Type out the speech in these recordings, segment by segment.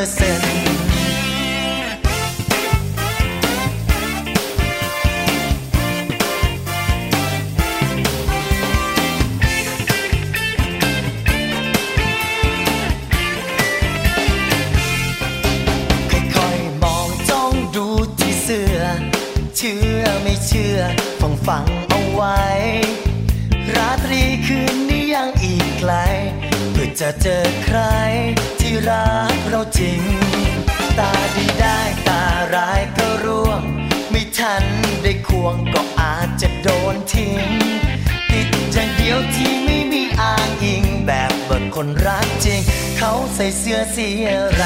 ever since. chưa chưa mấy chưa phòng phẳng จะเจอใครที่รักเราจริง ตาดีได้ตาร้ายก็ร่วง ไม่ทันได้ควงก็อาจจะโดนทิ้ง ติดอย่างเดียวที่ไม่มีอ้างอิงแบบเบิกคนรักจริง เขาใส่เสื้อสีอะไร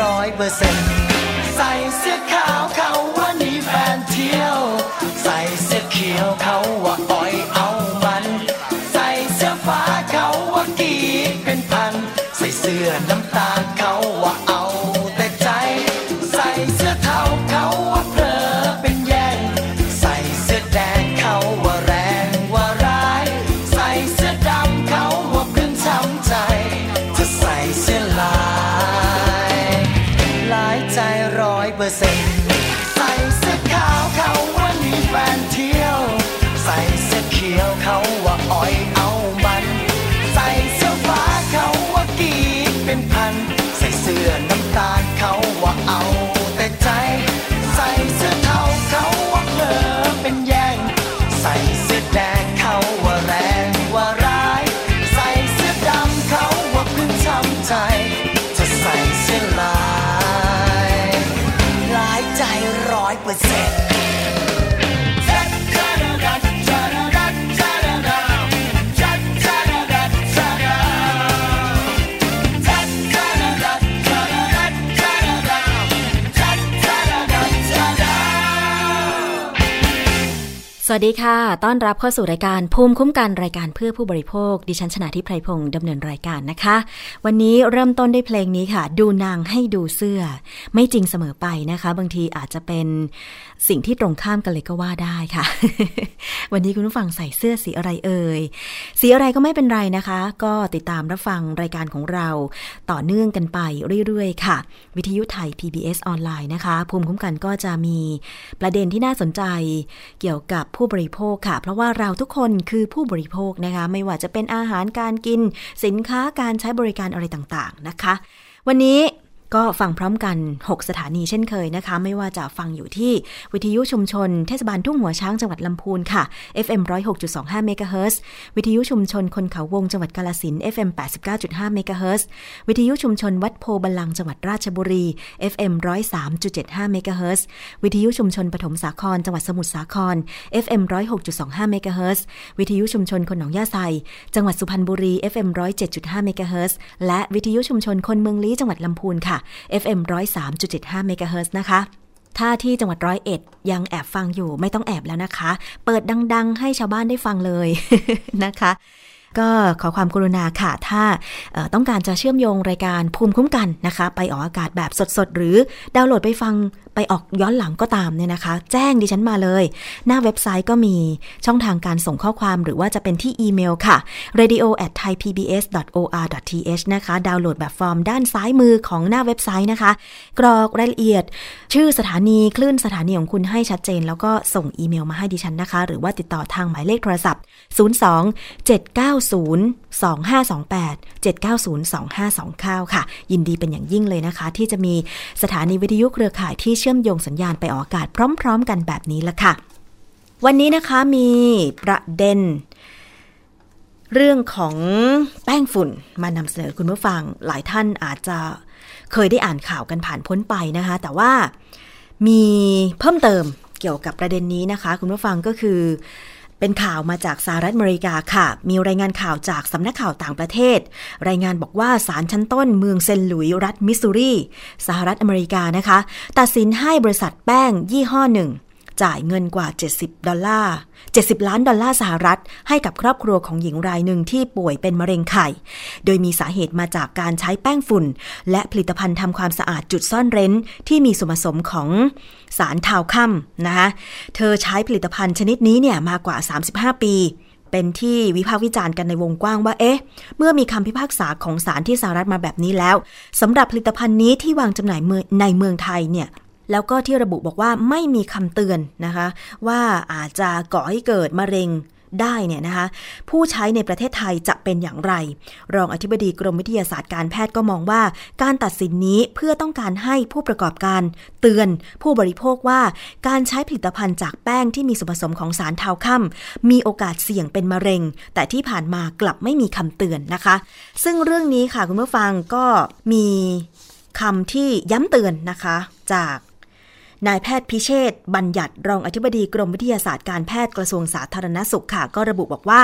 ร้อยเปอร์เซ็นใส่เสื้อขาวเขาว่านี่แฟนเที่ยว ใส่เสื้อเขียวเขาว่าอ้อยเอามัน ใส่เสื้อฟ้าเขาว่ากีเป็นพัน ใส่เสื้อน้ำตาล สวัสดีค่ะ ต้อนรับเข้าสู่รายการภูมิคุ้มกันรายการเพื่อผู้บริโภค ดิฉันชนะทิพไพรพงศ์ดำเนินรายการนะคะ วันนี้เริ่มต้นด้วยเพลงนี้ค่ะ ดูนางให้ดูเสื้อ ไม่จริงเสมอไปนะคะ บางทีอาจจะเป็น สิ่งที่ตรงข้ามกันเลยก็ว่าได้ค่ะ วันนี้คุณผู้ฟังใส่เสื้อสีอะไรเอ่ย สีอะไรก็ไม่เป็นไรนะคะ ก็ติดตามรับฟังรายการของเราต่อเนื่องกันไปเรื่อยๆ ค่ะ วิทยุไทย PBS ออนไลน์นะคะ ภูมิคุ้มกันก็จะมีประเด็นที่น่าสนใจ เกี่ยวกับผู้บริโภคค่ะ เพราะว่าเราทุกคนคือผู้บริโภคนะคะ ไม่ว่าจะเป็นอาหารการกิน สินค้าการใช้บริการอะไรต่างๆนะคะ วันนี้ ก็ฟังพร้อมกัน 6 สถานีเช่นเคยนะคะ ไม่ว่าจะฟังอยู่ที่วิทยุชุมชน เทศบาลทุ่งหัวช้างจังหวัดลำพูนค่ะ FM 106.25เมกะเฮิรตซ์วิทยุชุมชนคนเขาวงจังหวัดกาลสิน FM 89.5เมกะเฮิรตซ์วิทยุชุมชนวัดโพบาลังจังหวัดราชบุรี FM 103.75เมกะเฮิรตซ์วิทยุชุมชนปฐมสาครจังหวัดสมุทรสาคร FM 106.25เมกะเฮิรตซ์วิทยุชุมชนคนหนองยาไซจังหวัดสุพรรณบุรี FM 107.5เมกะเฮิรตซ์และวิทยุชุมชนคนเมืองลี้จังหวัดลำพูนค่ะ FM 103.75เมกะเฮิรตซ์นะคะ ถ้าที่จังหวัดร้อยเอ็ดยังแอบฟังอยู่ไม่ต้องแอบแล้วนะคะ เปิดดัง ๆ ให้ชาวบ้านได้ฟังเลยนะคะก็ขอความกรุณาค่ะ ถ้าต้องการจะเชื่อมโยงรายการภูมิคุ้มกันนะคะ ไปออกอากาศแบบสดๆ หรือดาวน์โหลดไปฟัง ไปออกย้อนหลังก็ตามเนี่ยนะคะ แจ้งดิฉันมาเลย หน้าเว็บไซต์ก็มีช่องทางการส่งข้อความหรือว่าจะเป็นที่อีเมลค่ะ radio at thaipbs.or.th นะคะ ดาวน์โหลดแบบฟอร์มด้านซ้ายมือของหน้าเว็บไซต์นะคะ กรอกรายละเอียด ชื่อสถานีคลื่นสถานีของคุณให้ชัดเจน แล้วก็ส่งอีเมลมาให้ดิฉันนะคะ หรือว่าติดต่อทางหมายเลขโทรศัพท์ 02 790 2528 790 2529 ค่ะ ยินดีเป็นอย่างยิ่งเลยนะคะ ที่จะมีสถานีวิทยุเครือข่ายที่เชื่อมโยงสัญญาณไปออกอากาศพร้อม ๆ กันแบบนี้ละค่ะ วันนี้นะคะมีประเด็น เรื่องของแป้งฝุ่นมานำเสนอคุณผู้ฟัง หลายท่านอาจจะเคยได้อ่านข่าวกันผ่านพ้นไปนะคะ แต่ว่ามีเพิ่มเติมเกี่ยวกับประเด็นนี้นะคะ คุณผู้ฟังก็คือ เป็นข่าวมาจากสหรัฐอเมริกาค่ะ มีรายงานข่าวจากสำนักข่าวต่างประเทศ รายงานบอกว่าศาลชั้นต้นเมืองเซนหลุยรัฐมิสซูรี สหรัฐอเมริกานะคะ ตัดสินให้บริษัทแป้งยี่ห้อหนึ่ง จ่ายเงินกว่า 70 ดอลลาร์ 70 ล้านดอลลาร์สหรัฐ ให้กับครอบครัวของหญิงรายหนึ่งที่ป่วยเป็นมะเร็งไข่ โดยมีสาเหตุมาจากการใช้แป้งฝุ่น และผลิตภัณฑ์ทำความสะอาดจุดซ่อนเร้น ที่มีส่วนผสมของสารทาวคัมนะคะเธอใช้ผลิตภัณฑ์ชนิดนี้เนี่ยมากว่า 35 ปีเป็นที่วิพากษ์วิจารณ์กันในวงกว้างว่า เอ๊ะ เมื่อมีคำพิพากษาของศาลที่สหรัฐมาแบบนี้แล้วสำหรับผลิตภัณฑ์นี้ที่วางจำหน่ายในเมืองไทยเนี่ย แล้วก็ที่ระบุบอกว่าไม่มีคำเตือนนะคะ ว่าอาจจะก่อให้เกิดมะเร็งได้เนี่ยนะคะ ผู้ใช้ในประเทศไทยจะเป็นอย่างไร รองอธิบดีกรมวิทยาศาสตร์การแพทย์ก็มองว่า การตัดสินนี้เพื่อต้องการให้ผู้ประกอบการ เตือน ผู้บริโภคว่าการใช้ผลิตภัณฑ์จากแป้งที่มีส่วนผสมของสารทาวคัมมีโอกาสเสี่ยงเป็นมะเร็ง แต่ที่ผ่านมากลับไม่มีคำเตือนนะคะ ซึ่งเรื่องนี้ค่ะคุณผู้ฟังก็มีคำที่ย้ำเตือนนะคะ จาก นายแพทย์พิเชษบัญญัติรองอธิบดีกรมวิทยาศาสตร์การแพทย์กระทรวงสาธารณสุขค่ะ ก็ระบุบอกว่า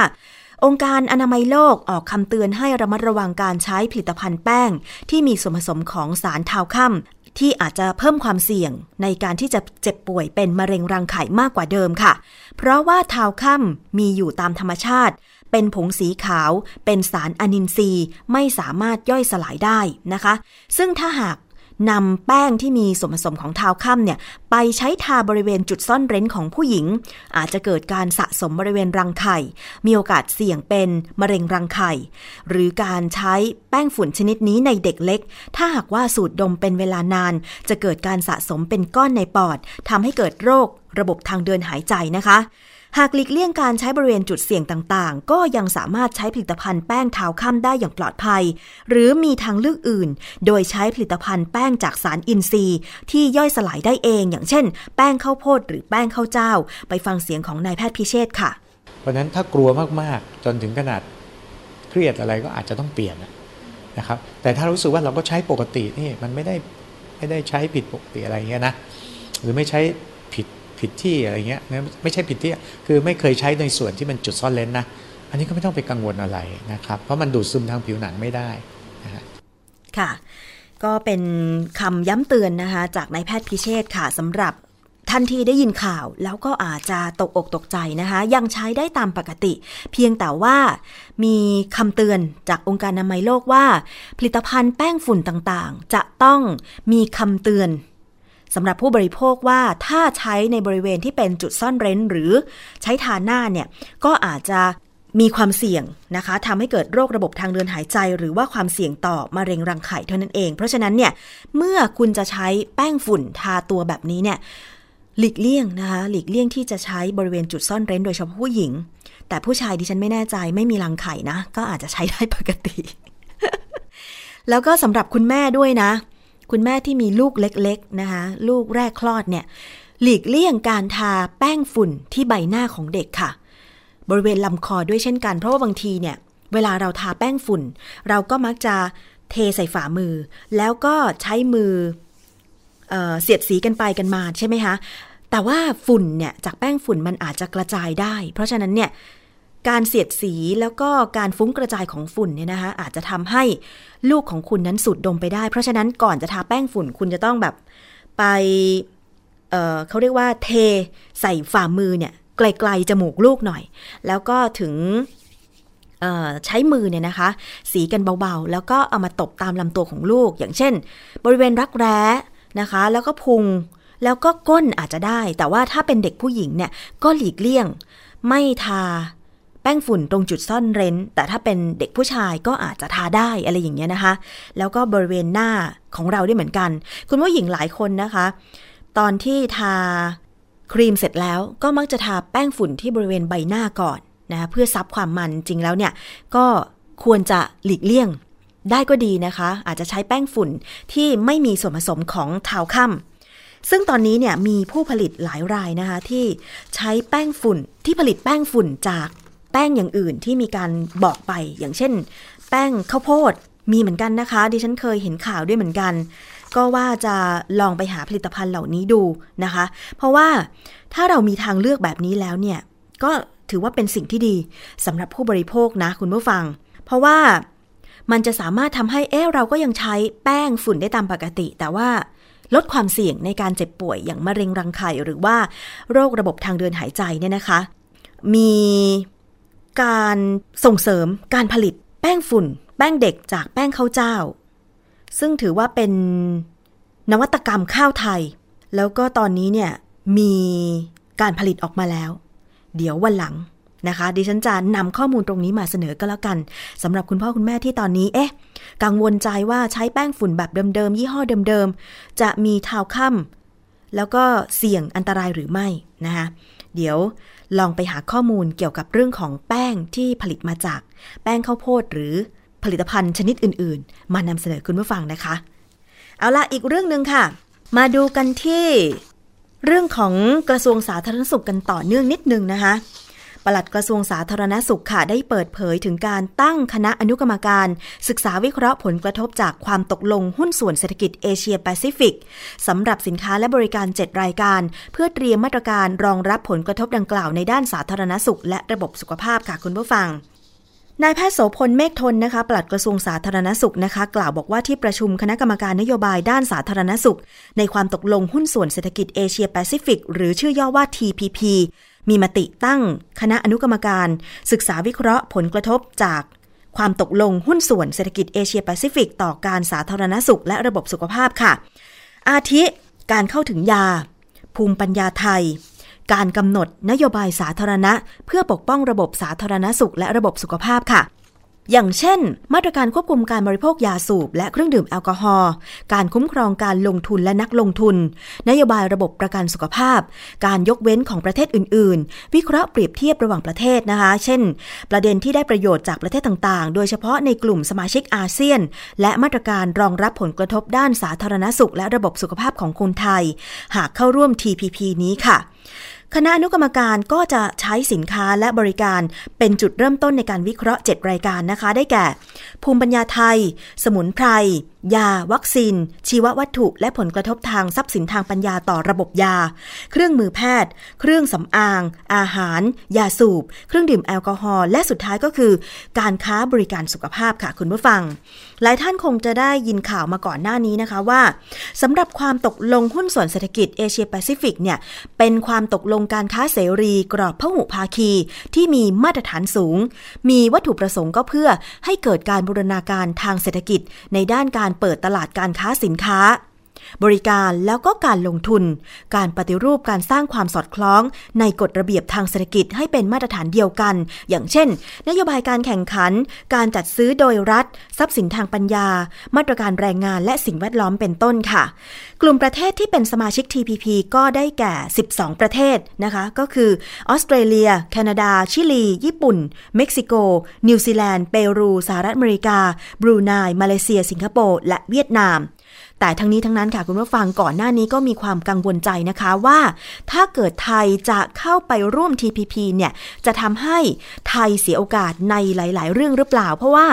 องค์การอนามัยโลกออกคำเตือนให้ระมัดระวังการใช้ผลิตภัณฑ์แป้ง ที่มีส่วนผสมของสารทาวคัมที่อาจจะเพิ่มความเสี่ยงในการที่จะเจ็บป่วยเป็นมะเร็งรังไข่มากกว่าเดิมค่ะ เพราะว่าทาวคัมมีอยู่ตามธรรมชาติ เป็นผงสีขาว เป็นสารอนินทรีย์ ไม่สามารถย่อยสลายได้นะคะ ซึ่งถ้าหาก นำแป้งที่มีส่วนผสมของทาวค่ำเนี่ยไปใช้ทาบริเวณจุดซ่อนเร้นของผู้หญิง อาจจะเกิดการสะสมบริเวณรังไข่ มีโอกาสเสี่ยงเป็นมะเร็งรังไข่ หรือการใช้แป้งฝุ่นชนิดนี้ในเด็กเล็ก ถ้าหากว่าสูดดมเป็นเวลานาน จะเกิดการสะสมเป็นก้อนในปอดทำให้เกิดโรคระบบทางเดินหายใจนะคะ หากหลีกเลี่ยงการใช้บริเวณจุดเสี่ยงต่างๆ ก็ยังสามารถใช้ผลิตภัณฑ์แป้งเท้าค่ำได้อย่างปลอดภัย หรือมีทางเลือกอื่น โดยใช้ผลิตภัณฑ์แป้งจากสารอินทรีย์ ที่ย่อยสลายได้เอง อย่างเช่น แป้งข้าวโพดหรือแป้งข้าวเจ้า ไปฟังเสียงของนายแพทย์พิเชษค่ะ เพราะนั้นถ้ากลัวมากๆ จนถึงขนาดเครียดอะไรก็อาจจะต้องเปลี่ยนนะครับ แต่ถ้ารู้สึกว่าเราก็ใช้ปกตินี่มันไม่ได้ไม่ได้ใช้ผิดปกติอะไรเงี้ยนะ หรือไม่ใช้ ผิดที่อะไรเงี้ยไม่ใช่ผิดที่คือไม่เคยใช้ในส่วนที่มันจุดซ่อนเลนนะอันนี้ก็ไม่ต้องไปกังวลอะไรนะครับ เพราะมันดูดซึมทางผิวหนังไม่ได้นะค่ะ ก็เป็นคำย้ำเตือนนะคะ จากนายแพทย์พิเชษค่ะสำหรับทท่านทีได้ยินข่าวแล้วก็อาจจะตกอกตกใจนะคะ ยังใช้ได้ตามปกติ เพียงแต่ว่ามีคำเตือนจากองค์การอนามัยโลกว่า ผลิตภัณฑ์แป้งฝุ่นต่างๆ จะต้องมีคำเตือน สำหรับผู้บริโภคว่าถ้าใช้ในบริเวณที่เป็นจุดซ่อนเร้น หรือใช้ทาหน้าเนี่ยก็อาจจะมีความเสี่ยงนะคะทำให้เกิดโรคระบบทางเดินหายใจ หรือว่าความเสี่ยงต่อมะเร็งรังไข่เท่านั้นเอง เพราะฉะนั้นเนี่ยเมื่อคุณจะใช้แป้งฝุ่นทาตัวแบบนี้เนี่ยหลีกเลี่ยงนะคะหลีกเลี่ยงที่จะใช้บริเวณจุดซ่อนเร้นโดยเฉพาะผู้หญิง แต่ผู้ชายดิฉันไม่แน่ใจไม่มีรังไข่นะ ก็อาจจะใช้ได้ปกติ แล้วก็สำหรับคุณแม่ด้วยนะ คุณแม่ที่มีลูกเล็กๆนะคะ ลูกแรกคลอดเนี่ย หลีกเลี่ยงการทาแป้งฝุ่นที่ใบหน้าของเด็กค่ะ บริเวณลำคอด้วยเช่นกัน เพราะว่าบางทีเนี่ย เวลาเราทาแป้งฝุ่น เราก็มักจะเทใส่ฝ่ามือ แล้วก็ใช้มือเออเสียดสีกันไปกันมาใช่ไหมคะแต่ว่าฝุ่นเนี่ยจากแป้งฝุ่นมันอาจจะกระจายได้ เพราะฉะนั้นเนี่ย การเสียดสีแล้วก็การฟุ้งกระจายของฝุ่นเนี่ยนะคะอาจจะทำให้ลูกของคุณนั้นสูดดมไปได้ เพราะฉะนั้นก่อนจะทาแป้งฝุ่นคุณจะต้องแบบไปเเขาเรียกว่าเทใส่ฝ่ามือเนี่ยไกลๆจมูกลูกหน่อย แล้วก็ถึงใช้มือเนี่ยนะคะ สีกันเบาๆ แล้วก็เอามาตบตามลำตัวของลูก อย่างเช่น บริเวณรักแร้นะคะ แล้วก็พุงแล้วก็ก้นอาจจะได้ แต่ว่าถ้าเป็นเด็กผู้หญิงเนี่ยก็หลีกเลี่ยง ไม่ทา แป้งฝุ่นตรงจุดซ่อนเร้น แต่ถ้าเป็นเด็กผู้ชายก็อาจจะทาได้อะไรอย่างเงี้ยนะคะ แล้วก็บริเวณหน้าของเราได้เหมือนกัน คุณผู้หญิงหลายคนนะคะ ตอนที่ทาครีมเสร็จแล้วก็มักจะทาแป้งฝุ่นที่บริเวณใบหน้าก่อนนะเพื่อซับความมันจริงแล้วเนี่ย ก็ควรจะหลีกเลี่ยงได้ก็ดีนะคะ อาจจะใช้แป้งฝุ่นที่ไม่มีส่วนผสมของทาวค่ำซึ่งตอนนี้เนี่ยมีผู้ผลิตหลายรายนะคะ ที่ใช้แป้งฝุ่นที่ผลิตแป้งฝุ่นจาก แป้งอย่างอื่นที่มีการบอกไปอย่างเช่น แป้งข้าวโพดมีเหมือนกันนะคะ ดิฉันเคยเห็นข่าวด้วยเหมือนกัน ก็ว่าจะลองไปหาผลิตภัณฑ์เหล่านี้ดูนะคะ เพราะว่าถ้าเรามีทางเลือกแบบนี้แล้วเนี่ย ก็ถือว่าเป็นสิ่งที่ดีสำหรับผู้บริโภคนะคุณผู้ฟัง เพราะว่ามันจะสามารถทำให้เอ๊เราก็ยังใช้แป้งฝุ่นได้ตามปกติ แต่ว่าลดความเสี่ยงในการเจ็บป่วยอย่างมะเร็งรังไข่หรือว่าโรคระบบทางเดินหายใจเนี่ยนะคะ มี การส่งเสริมการผลิตแป้งฝุ่น แป้งเด็กจากแป้งข้าวเจ้า ซึ่งถือว่าเป็นนวัตกรรมข้าวไทย แล้วก็ตอนนี้เนี่ยมีการผลิตออกมาแล้ว เดี๋ยววันหลังนะคะ ดิฉันจะนำข้อมูลตรงนี้มาเสนอก็แล้วกันสำหรับคุณพ่อคุณแม่ที่ตอนนี้ เอ๊ะ กังวลใจว่าใช้แป้งฝุ่นแบบเดิมๆ ยี่ห้อเดิมๆ จะมีทาวค่ำแล้วก็เสี่ยงอันตรายหรือไม่นะคะ เดี๋ยว ลองไปหาข้อมูลเกี่ยวกับเรื่องของแป้งที่ผลิตมาจาก แป้งข้าวโพดหรือผลิตภัณฑ์ชนิดอื่น ๆ มานำเสนอคุณผู้ฟังนะคะ เอาละอีกเรื่องหนึ่งค่ะ มาดูกันที่ เรื่องของกระทรวงสาธารณสุขกันต่อเนื่องนิดนึงนะคะ ปลัดกระทรวงสาธารณสุขค่ะได้เปิดเผยถึงการตั้งคณะอนุกรรมการ ศึกษาวิเคราะห์ผลกระทบจากความตกลงหุ้นส่วนเศรษฐกิจเอเชียแปซิฟิกสำหรับสินค้าและบริการ 7 รายการ เพื่อเตรียมมาตรการรองรับผลกระทบดังกล่าวในด้านสาธารณสุข และระบบสุขภาพค่ะคุณผู้ฟังนายแพทย์โสภณ เมฆธนนะคะปลัดกระทรวงสาธารณสุขนะคะ กล่าวบอกว่าที่ประชุมคณะกรรมการนโยบายด้านสาธารณสุข ในความตกลงหุ้นส่วนเศรษฐกิจเอเชียแปซิฟิกหรือชื่อย่อว่า TPP มีมติตั้งคณะอนุกรรมการ ศึกษาวิเคราะห์ผลกระทบจากความตกลงหุ้นส่วนเศรษฐกิจเอเชียแปซิฟิก ต่อการสาธารณสุขและระบบสุขภาพค่ะ อาทิการเข้าถึงยา ภูมิปัญญาไทย การกำหนดนโยบายสาธารณะ เพื่อปกป้องระบบสาธารณสุขและระบบสุขภาพค่ะ อย่างเช่น มาตรการควบคุมการบริโภคยาสูบ และเครื่องดื่มแอลกอฮอล์ การคุ้มครองการลงทุนและนักลงทุน นโยบายระบบประกันสุขภาพ การยกเว้นของประเทศอื่น ๆ วิเคราะห์เปรียบเทียบระหว่างประเทศนะคะ เช่น ประเด็นที่ได้ประโยชน์จากประเทศต่าง ๆ โดยเฉพาะในกลุ่มสมาชิกอาเซียน และมาตรการรองรับผลกระทบด้านสาธารณสุข และระบบสุขภาพของคนไทย หากเข้าร่วม TPP นี้ค่ะ คณะอนุกรรมการก็จะใช้สินค้าและบริการเป็นจุดเริ่มต้นในการวิเคราะห์ 7 รายการนะคะ ได้แก่ ภูมิปัญญาไทย สมุนไพร ยา วัคซีน ชีววัตถุ และผลกระทบทางทรัพย์สินทางปัญญาต่อระบบยา เครื่องมือแพทย์ เครื่องสำอาง อาหาร ยาสูบ เครื่องดื่มแอลกอฮอล์และสุดท้ายก็คือ การค้าบริการสุขภาพค่ะคุณผู้ฟัง หลายท่านคงจะได้ยินข่าวมาก่อนหน้านี้นะคะว่าสำหรับความตกลงหุ้นส่วนเศรษฐกิจเอเชียแปซิฟิกเนี่ยเป็นความตกลงการค้าเสรีกรอบพหุภาคี ที่มีมาตรฐานสูง มีวัตถุประสงค์ก็เพื่อให้เกิดการบูรณาการทางเศรษฐกิจในด้านการเปิดตลาดการค้าสินค้า บริการแล้วก็การลงทุน การปฏิรูปการสร้างความสอดคล้อง ในกฎระเบียบทางเศรษฐกิจให้เป็นมาตรฐานเดียวกัน อย่างเช่น นโยบายการแข่งขัน การจัดซื้อโดยรัฐ ทรัพย์สินทางปัญญา มาตรการแรงงานและสิ่งแวดล้อมเป็นต้นค่ะ กลุ่มประเทศที่เป็นสมาชิก TPP ก็ได้แก่ 12 ประเทศนะคะ ก็คือออสเตรเลีย แคนาดา ชิลี ญี่ปุ่น เม็กซิโก นิวซีแลนด์ เปรู สหรัฐอเมริกา บรูไน มาเลเซีย สิงคโปร์ และเวียดนาม แต่ทั้งนี้ทั้งนั้นค่ะคุณผู้ฟังก่อนหน้านี้ก็มีความกังวลใจนะคะว่า ถ้าเกิดไทยจะเข้าไปร่วม TPP เนี่ยจะทำให้ไทยเสียโอกาสในหลาย ๆ เรื่องหรือเปล่า เพราะว่า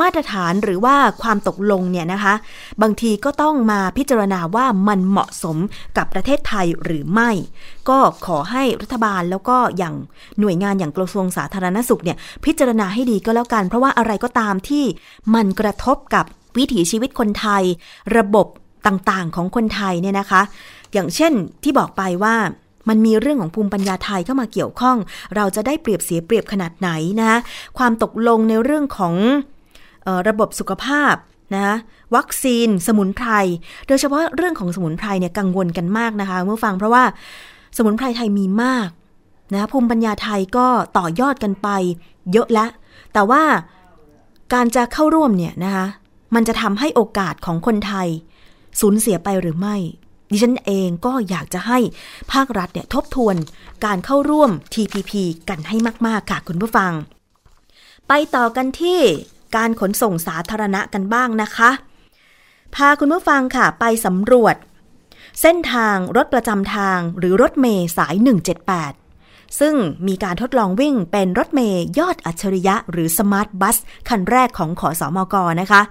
มาตรฐานหรือว่าความตกลงเนี่ยนะคะ บางทีก็ต้องมาพิจารณาว่ามันเหมาะสมกับประเทศไทยหรือไม่ ก็ขอให้รัฐบาลแล้วก็อย่างหน่วยงานอย่างกระทรวงสาธารณสุขเนี่ยพิจารณาให้ดีก็แล้วกัน เพราะว่าอะไรก็ตามที่มันกระทบกับ วิถีชีวิตคนไทย ระบบต่างๆของคนไทยเนี่ยนะคะ อย่างเช่นที่บอกไปว่ามันมีเรื่องของภูมิปัญญาไทยเข้ามาเกี่ยวข้อง เราจะได้เปรียบเสียเปรียบขนาดไหนนะความตกลงในเรื่องของออระบบสุขภาพนะวัคซีน สมุนไพร โดยเฉพาะเรื่องของสมุนไพรเนี่ยกังวลกันมากนะคะเมื่อฟังเพราะว่าสมุนไพรไทยมีมากนะภูมิปัญญาไทยก็ต่อยอดกันไปเยอะแล้วแต่ว่าการจะเข้าร่วมเนี่ยนะคะ มันจะทำให้โอกาสของคนไทย สูญเสียไปหรือไม่ ดิฉันเองก็อยากจะให้ภาครัฐเนี่ยทบทวนการเข้าร่วม TPP กันให้มาก ๆ ค่ะคุณผู้ฟัง ไปต่อกันที่การขนส่งสาธารณะกันบ้างนะคะ พาคุณผู้ฟังค่ะไปสำรวจ เส้นทางรถประจำทางหรือรถเมย์สาย 178 ซึ่งมีการทดลองวิ่งเป็นรถเมล์ยอดอัจฉริยะ หรือ smart bus คันแรกของขอสอมกนะคะ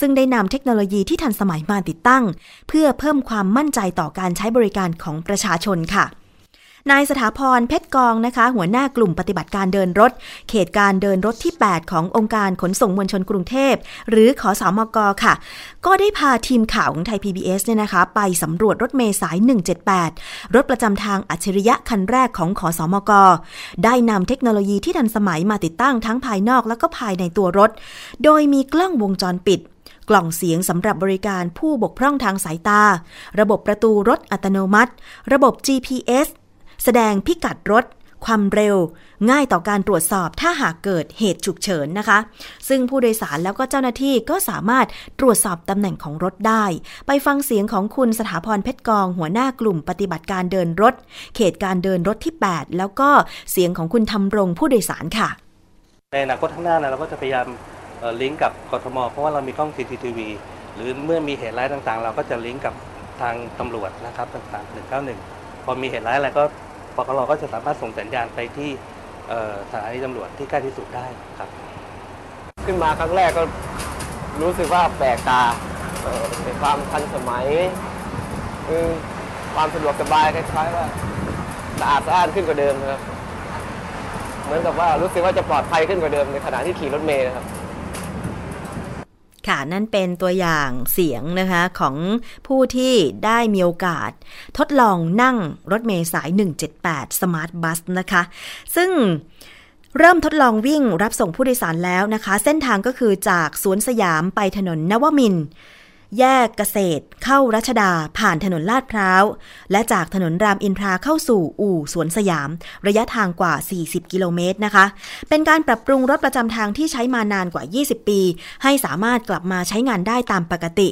ซึ่งได้นำเทคโนโลยีที่ทันสมัยมาติดตั้ง เพื่อเพิ่มความมั่นใจต่อการใช้บริการของประชาชนค่ะ นายสถาพรเพชรกองนะคะ หัวหน้ากลุ่มปฏิบัติการเดินรถ เขตการเดินรถที่ 8 ขององค์การขนส่งมวลชนกรุงเทพ หรือขอสอมกค่ะ ก็ได้พาทีมข่าวของไทย PBS เนี่ยนะคะ ไปสำรวจรถเมล์สาย 178 รถประจำทางอัจฉริยะคันแรกของขอสอมก ได้นำเทคโนโลยีที่ทันสมัยมาติดตั้งทั้งภายนอกและก็ภายในตัวรถ โดยมีกล้องวงจรปิดกล่องเสียงสำหรับบริการผู้บกพร่องทางสายตา ระบบประตูรถอัตโนมัติ ระบบ GPS แสดงพิกัดรถ ความเร็ว ง่ายต่อการตรวจสอบถ้าหากเกิดเหตุฉุกเฉินนะคะ ซึ่งผู้โดยสารแล้วก็เจ้าหน้าที่ก็สามารถตรวจสอบตำแหน่งของรถได้ ไปฟังเสียงของคุณสถาพรเพชรกอง หัวหน้ากลุ่มปฏิบัติการเดินรถ เขตการเดินรถที่ 8 แล้วก็เสียงของคุณทำรงผู้โดยสารค่ะ ในอนาคตข้างหน้านะเราก็จะพยายามลิงก์กับกทม เพราะว่าเรามีกล้อง CCTV หรือเมื่อมีเหตุร้ายต่างๆ เราก็จะลิงก์กับทางตำรวจนะครับต่างๆ191 พอมีเหตุร้ายอะไรก็ ปกรก็จะสามารถส่งสัญญาณไปที่สถานีตำรวจที่ใกล้ที่สุดได้ครับ ขึ้นมาครั้งแรกก็รู้สึกว่าแปลกตาเป็นความทันสมัยคือความสะดวกสบายคล้ายๆว่าสะอาดสะอ้านขึ้นกว่าเดิมครับ เหมือนกับว่ารู้สึกว่าจะปลอดภัยขึ้นกว่าเดิมในขณะที่ขี่รถเมล์นะครับ ค่ะ นั่นเป็นตัวอย่างเสียงนะคะของผู้ที่ได้มีโอกาส ทดลองนั่งรถเมล์สาย 178 Smart Bus นะคะ ซึ่งเริ่มทดลองวิ่งรับส่งผู้โดยสารแล้วนะคะ เส้นทางก็คือจากสวนสยามไปถนนนวมิน แยกเกษตร เข้ารัชดาผ่านถนนลาดพร้าว และจากถนนรามอินทราเข้าสู่อู่สวนสยาม ระยะทางกว่า 40 กิโลเมตรนะคะ เป็นการปรับปรุงรถประจำทางที่ใช้มานานกว่า 20 ปี ให้สามารถกลับมาใช้งานได้ตามปกติ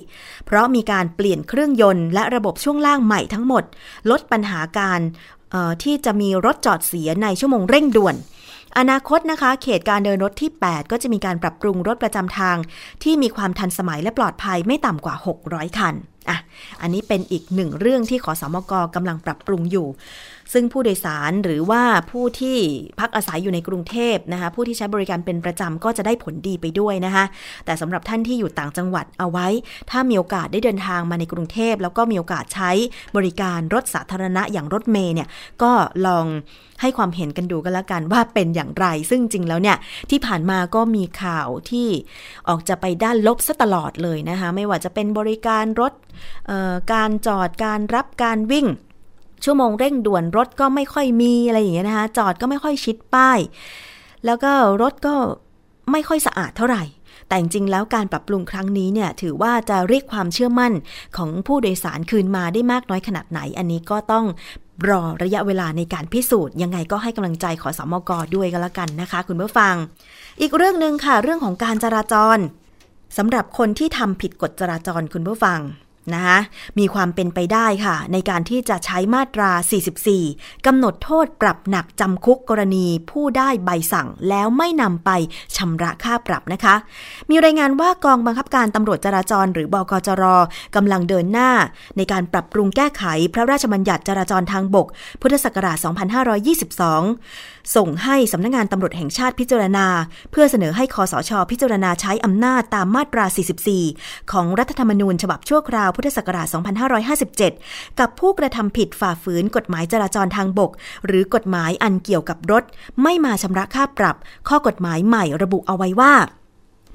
เพราะมีการเปลี่ยนเครื่องยนต์และระบบช่วงล่างใหม่ทั้งหมด ลดปัญหาการที่จะมีรถจอดเสียในชั่วโมงเร่งด่วน อนาคตนะคะ เขตการเดินรถที่ 8 ก็จะมีการปรับปรุงรถประจำทาง ที่มีความทันสมัยและปลอดภัยไม่ต่ำกว่า 600 คันอะอันนี้เป็นอีกหนึ่งเรื่องที่ขอสมกกำลังปรับปรุงอยู่ ซึ่งผู้โดยสารหรือว่าผู้ที่พักอาศัยอยู่ในกรุงเทพนะคะ ผู้ที่ใช้บริการเป็นประจำก็จะได้ผลดีไปด้วยนะคะ แต่สำหรับท่านที่อยู่ต่างจังหวัดเอาไว้ ถ้ามีโอกาสได้เดินทางมาในกรุงเทพ แล้วก็มีโอกาสใช้บริการรถสาธารณะอย่างรถเมย์เนี่ยก็ลองให้ความเห็นกันดูกันละกันว่าเป็นอย่างไร ซึ่งจริงแล้วเนี่ยที่ผ่านมาก็มีข่าวที่ออกจะไปด้านลบซะตลอดเลยนะคะ ไม่ว่าจะเป็นบริการรถการจอดการรับการวิ่ง ชั่วโมงเร่งด่วนรถก็ไม่ค่อยมีอะไรอย่างเงี้ยนะคะจอดก็ไม่ค่อยชิดป้าย แล้วก็รถก็ไม่ค่อยสะอาดเท่าไหร่ แต่จริงแล้วการปรับปรุงครั้งนี้เนี่ยถือว่าจะเรียกความเชื่อมั่นของผู้โดยสารคืนมาได้มากน้อยขนาดไหน อันนี้ก็ต้องรอระยะเวลาในการพิสูจน์ยังไงก็ให้กำลังใจขอสมกด้วยกันละกันนะคะ คุณผู้ฟัง อีกเรื่องหนึ่งค่ะ เรื่องของการจราจรสำหรับคนที่ทำผิดกฎจราจรคุณผู้ฟัง นะคะมีความเป็นไปได้ค่ะ ในการที่จะใช้มาตรา 44 กำหนดโทษปรับหนักจำคุกกรณีผู้ได้ใบสั่งแล้วไม่นำไปชำระค่าปรับนะคะ มีรายงานว่ากองบังคับการตำรวจจราจร หรือบกจรกำลังเดินหน้า ในการปรับปรุงแก้ไขพระราชบัญญัติจราจรทางบก พุทธศักราช 2522 ส่งให้สำนักงงานตำรวจแห่งชาติพิจารณา เพื่อเสนอให้คอสช พิจารณาใช้อำนาจตามมาตรา 44 ของรัฐธรรมนูญฉบับชั่วคราวพุทธศักราช 2557 กับผู้กระทำผิดฝ่าฝืนกฎหมายจราจรทางบก หรือกฎหมายอันเกี่ยวกับรถ ไม่มาชำระค่าปรับ ข้อกฎหมายใหม่ระบุเอาไว้ว่า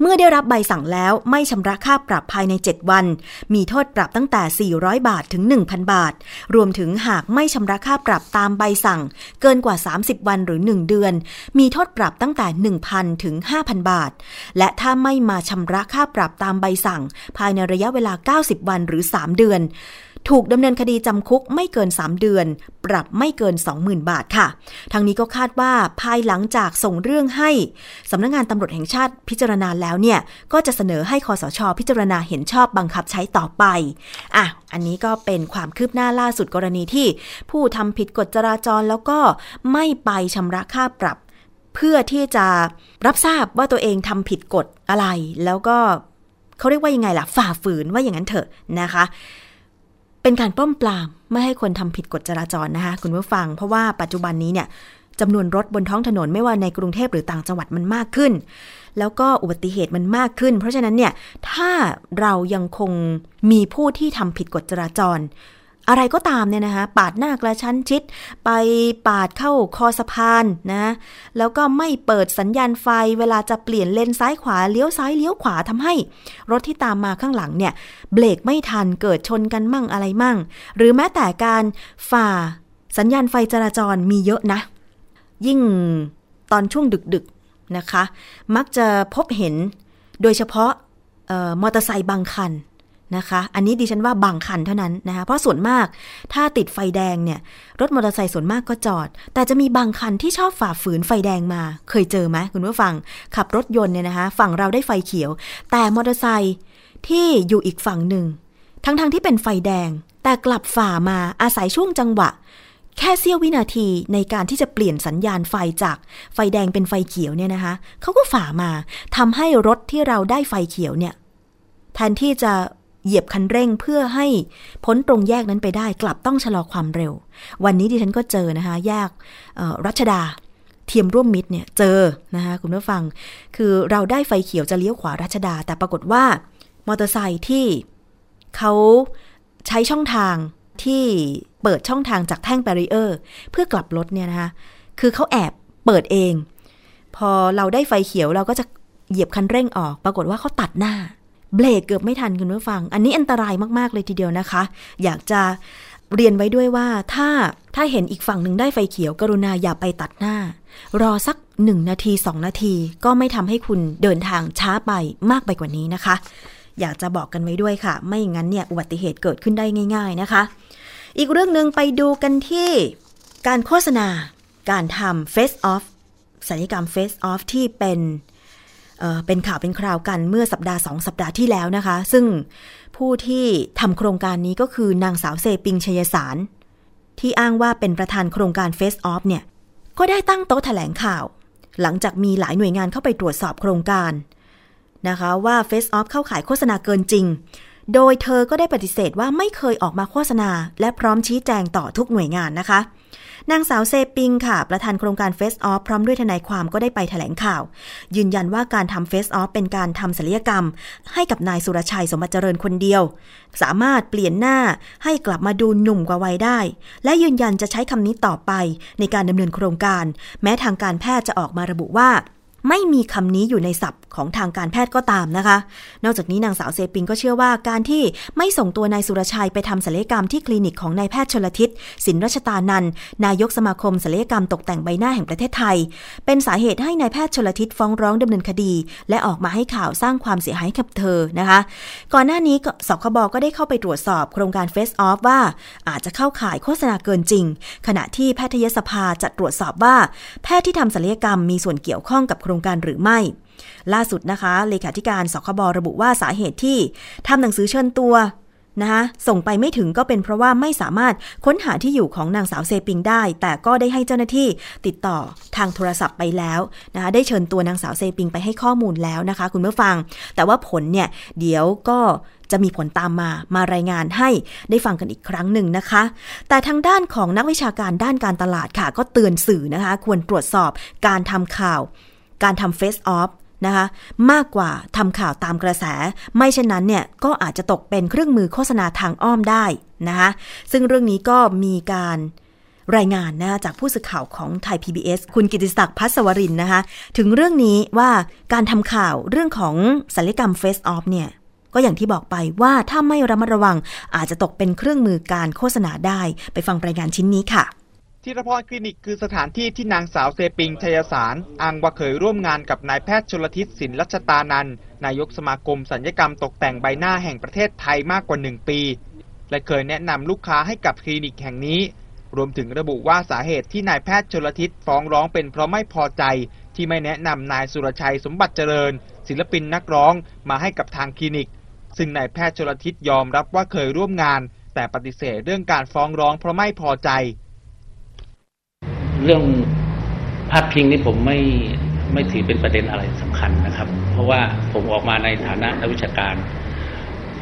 เมื่อได้รับใบสั่งแล้วไม่ชำระค่าปรับภายใน 7 วัน มีโทษปรับตั้งแต่ 400 บาทถึง 1,000 บาท รวมถึงหากไม่ชำระค่าปรับตามใบสั่ง เกินกว่า 30 วันหรือ 1 เดือน มีโทษปรับตั้งแต่ 1,000 ถึง 5,000 บาท และถ้าไม่มาชำระค่าปรับตามใบสั่ง ภายในระยะเวลา 90 วันหรือ 3 เดือน ถูกดำเนินคดีจำคุกไม่เกิน 3 เดือน ปรับไม่เกิน 20,000 บาทค่ะ ทางนี้ก็คาดว่าภายหลังจากส่งเรื่องให้สำนักงงานตำรวจแห่งชาติพิจารณาแล้วเนี่ยก็จะเสนอให้คอสช พิจารณาเห็นชอบบังคับใช้ต่อไปอะอันนี้ก็เป็นความคืบหน้าล่าสุดกรณีที่ ผู้ทำผิดกฎจราจรแล้วก็ไม่ไปชำระค่าปรับ เพื่อที่จะรับทราบว่าตัวเองทำผิดกฎอะไรแล้วก็เขาเรียกว่ายังไงล่ะ ฝ่าฝืนว่าอย่างนั้นเถอะนะคะ เป็นการป้อมปรามไม่ให้คนทำผิดกฎจราจรนะคะคุณผู้ฟัง เพราะว่าปัจจุบันนี้เนี่ยจำนวนรถบนท้องถนนไม่ว่าในกรุงเทพหรือต่างจังหวัดมันมากขึ้น แล้วก็อุบัติเหตุมันมากขึ้น เพราะฉะนั้นเนี่ยถ้าเรายังคงมีผู้ที่ทำผิดกฎจราจร อะไรก็ตามเนี่ยนะคะปาดหน้ากระชั้นชิด ไปปาดเข้าคอสะพานนะแล้วก็ไม่เปิดสัญญาณไฟเวลาจะเปลี่ยนเลนซ้ายขวาเลี้ยวซ้ายเลี้ยวขวาทำให้ รถที่ตามมาข้างหลังเนี่ยเบรกไม่ทันเกิดชนกันมั่งอะไรมั่ง หรือแม้แต่การฝ่าสัญญาณไฟจราจรมีเยอะนะ ยิ่งตอนช่วงดึกๆนะคะ มักจะพบเห็นโดยเฉพาะมอเตอร์ไซค์บางคัน นะคะ อันนี้ดิฉันว่าบางคันเท่านั้นนะคะ เพราะส่วนมากถ้าติดไฟแดงเนี่ย รถมอเตอร์ไซค์ส่วนมากก็จอด แต่จะมีบางคันที่ชอบฝ่าฝืนไฟแดงมา เคยเจอไหมคุณผู้ฟัง ขับรถยนต์เนี่ยนะคะ ฝั่งเราได้ไฟเขียว แต่มอเตอร์ไซค์ที่อยู่อีกฝั่งหนึ่ง ทั้งๆทที่เป็นไฟแดง แต่กลับฝ่ามาอาศัยช่วงจังหวะ แค่เสี้ยววินาทีในการที่จะเปลี่ยนสัญญาณไฟจากไฟแดงเป็นไฟเขียวเนี่ยนะคะเขาก็ฝ่ามาทำให้รถที่เราได้ไฟเขียวเนี่ยแทนที่จะ เหยียบคันเร่งเพื่อให้พ้นตรงแยกนั้นไปได้ กลับต้องชะลอความเร็ว วันนี้ดิฉันก็เจอนะคะ แยกรัชดาเทียมร่วมมิตรเนี่ยเจอนะคะคุณผู้ฟัง คือเราได้ไฟเขียวจะเลี้ยวขวารัชดา แต่ปรากฏว่ามอเตอร์ไซค์ที่เขาใช้ช่องทางที่เปิดช่องทางจากแท่งแบรีเออร์เพื่อกลับรถเนี่ยนะคะคือเขาแอบเปิดเอง พอเราได้ไฟเขียวเราก็จะเหยียบคันเร่งออก ปรากฏว่าเขาตัดหน้า เบรกเกือบไม่ทันคุณผู้ฟัง อันนี้อันตรายมากๆเลยทีเดียวนะคะ อยากจะเรียนไว้ด้วยว่าถ้าถ้าเห็นอีกฝั่งหนึ่งได้ไฟเขียว กรุณาอย่าไปตัดหน้า รอสักหนึ่งนาทีสองนาที ก็ไม่ทำให้คุณเดินทางช้าไปมากไปกว่านี้นะคะ อยากจะบอกกันไว้ด้วยค่ะ ไม่งั้นเนี่ยอุบัติเหตุเกิดขึ้นได้ง่าย ๆนะคะ อีกเรื่องหนึ่งไปดูกันที่การโฆษณา การทำ Face Off สัญญกรรม Face Off ที่เป็น เป็นข่าวเป็นคราวกันเมื่อสัปดาห์สองสัปดาห์ที่แล้วนะคะ ซึ่งผู้ที่ทำโครงการนี้ก็คือนางสาวเซปิงชยสาร ที่อ้างว่าเป็นประธานโครงการ Face Off เนี่ย ก็ได้ตั้งโต๊ะแถลงข่าว หลังจากมีหลายหน่วยงานเข้าไปตรวจสอบโครงการนะคะว่า Face Off เข้าขายโฆษณาเกินจริง โดยเธอก็ได้ปฏิเสธว่าไม่เคยออกมาโฆษณา และพร้อมชี้แจงต่อทุกหน่วยงานนะคะ นางสาวเซปิงค่ะ ประธานโครงการเฟสออฟพร้อมด้วยทนายความก็ได้ไปแถลงข่าว ยืนยันว่าการทำเฟสออฟเป็นการทำศัลยกรรม ให้กับนายสุรชัยสมบัติเจริญคนเดียว สามารถเปลี่ยนหน้าให้กลับมาดูหนุ่มกว่าวัยได้ และยืนยันจะใช้คำนี้ต่อไปในการดำเนินโครงการ แม้ทางการแพทย์จะออกมาระบุว่า ไม่มีคำนี้อยู่ในศัพท์ของทางการแพทย์ก็ตามนะคะ นอกจากนี้นางสาวเซปิงก็เชื่อว่าการที่ไม่ส่งตัวนายสุรชัยไปทำศัลยกรรมที่คลินิกของนายแพทย์ชลทิศสินรัชตานันนายกสมาคมศัลยกรรมตกแต่งใบหน้าแห่งประเทศไทย เป็นสาเหตุให้นายแพทย์ชลทิศฟ้องร้องดำเนินคดี และออกมาให้ข่าวสร้างความเสียหายกับเธอนะคะ ก่อนหน้านี้สคบก็ได้เข้าไปตรวจสอบโครงการ Face Off ว่าอาจจะเข้าข่ายโฆษณาเกินจริง ขณะที่แพทยสภาจะตรวจสอบว่า แพทย์ที่ทำศัลยกรรมมีส่วนเกี่ยวข้องกับโครงการหรือไม่ ล่าสุดนะคะเลขาธิการสคบระบุว่าสาเหตุที่ทำหนังสือเชิญตัวนะคะส่งไปไม่ถึงก็เป็นเพราะว่าไม่สามารถค้นหาที่อยู่ของนางสาวเซปิงได้ แต่ก็ได้ให้เจ้าหน้าที่ติดต่อทางโทรศัพท์ไปแล้วนะคะได้เชิญตัวนางสาวเซปิงไปให้ข้อมูลแล้วนะคะ คุณผู้ฟัง แต่ว่าผลเนี่ยเดี๋ยวก็จะมีผลตามมามารายงานให้ได้ฟังกันอีกครั้งหนึ่งนะคะ แต่ทางด้านของนักวิชาการด้านการตลาดค่ะ ก็เตือนสื่อนะคะ ควรตรวจสอบการทำข่าว การทำเฟซออฟนะคะมากกว่าทำข่าวตามกระแส ไม่เช่นนั้นเนี่ยก็อาจจะตกเป็นเครื่องมือโฆษณาทางอ้อมได้นะคะซึ่งเรื่องนี้ก็มีการรายงานนะคะจากผู้สื่อข่าวของไทย PBS คุณกิติศักดิ์พัศวรินนะคะถึงเรื่องนี้ว่าการทำข่าวเรื่องของศัลยกรรมเฟซออฟเนี่ยก็อย่างที่บอกไปว่าถ้าไม่ระมัดระวังอาจจะตกเป็นเครื่องมือการโฆษณาได้ ไปฟังรายงานชิ้นนี้ค่ะ ธีรพรคลินิกคือสถานที่ที่นางสาวเซปิงชัยสารอ้างว่าเคยร่วมงานกับนายแพทย์ชลทิศสินรัชตานันนายกสมาคมสัญญกรรมตกแต่งใบหน้าแห่งประเทศไทยมากกว่า 1 ปี และเคยแนะนำลูกค้าให้กับคลินิกแห่งนี้ รวมถึงระบุว่าสาเหตุที่นายแพทย์ชลทิศฟ้องร้องเป็นเพราะไม่พอใจ ที่ไม่แนะนำนายสุรชัยสมบัติเจริญ ศิลปินนักร้องมาให้กับทางคลินิก ซึ่งนายแพทย์ชลทิศยอมรับว่าเคยร่วมงาน แต่ปฏิเสธเรื่องการฟ้องร้องเพราะไม่พอใจ เรื่องพาดพิงนี่ผมไม่ไม่ถือเป็นประเด็นอะไรสำคัญนะครับ เพราะว่าผมออกมาในฐานะนักวิชาการ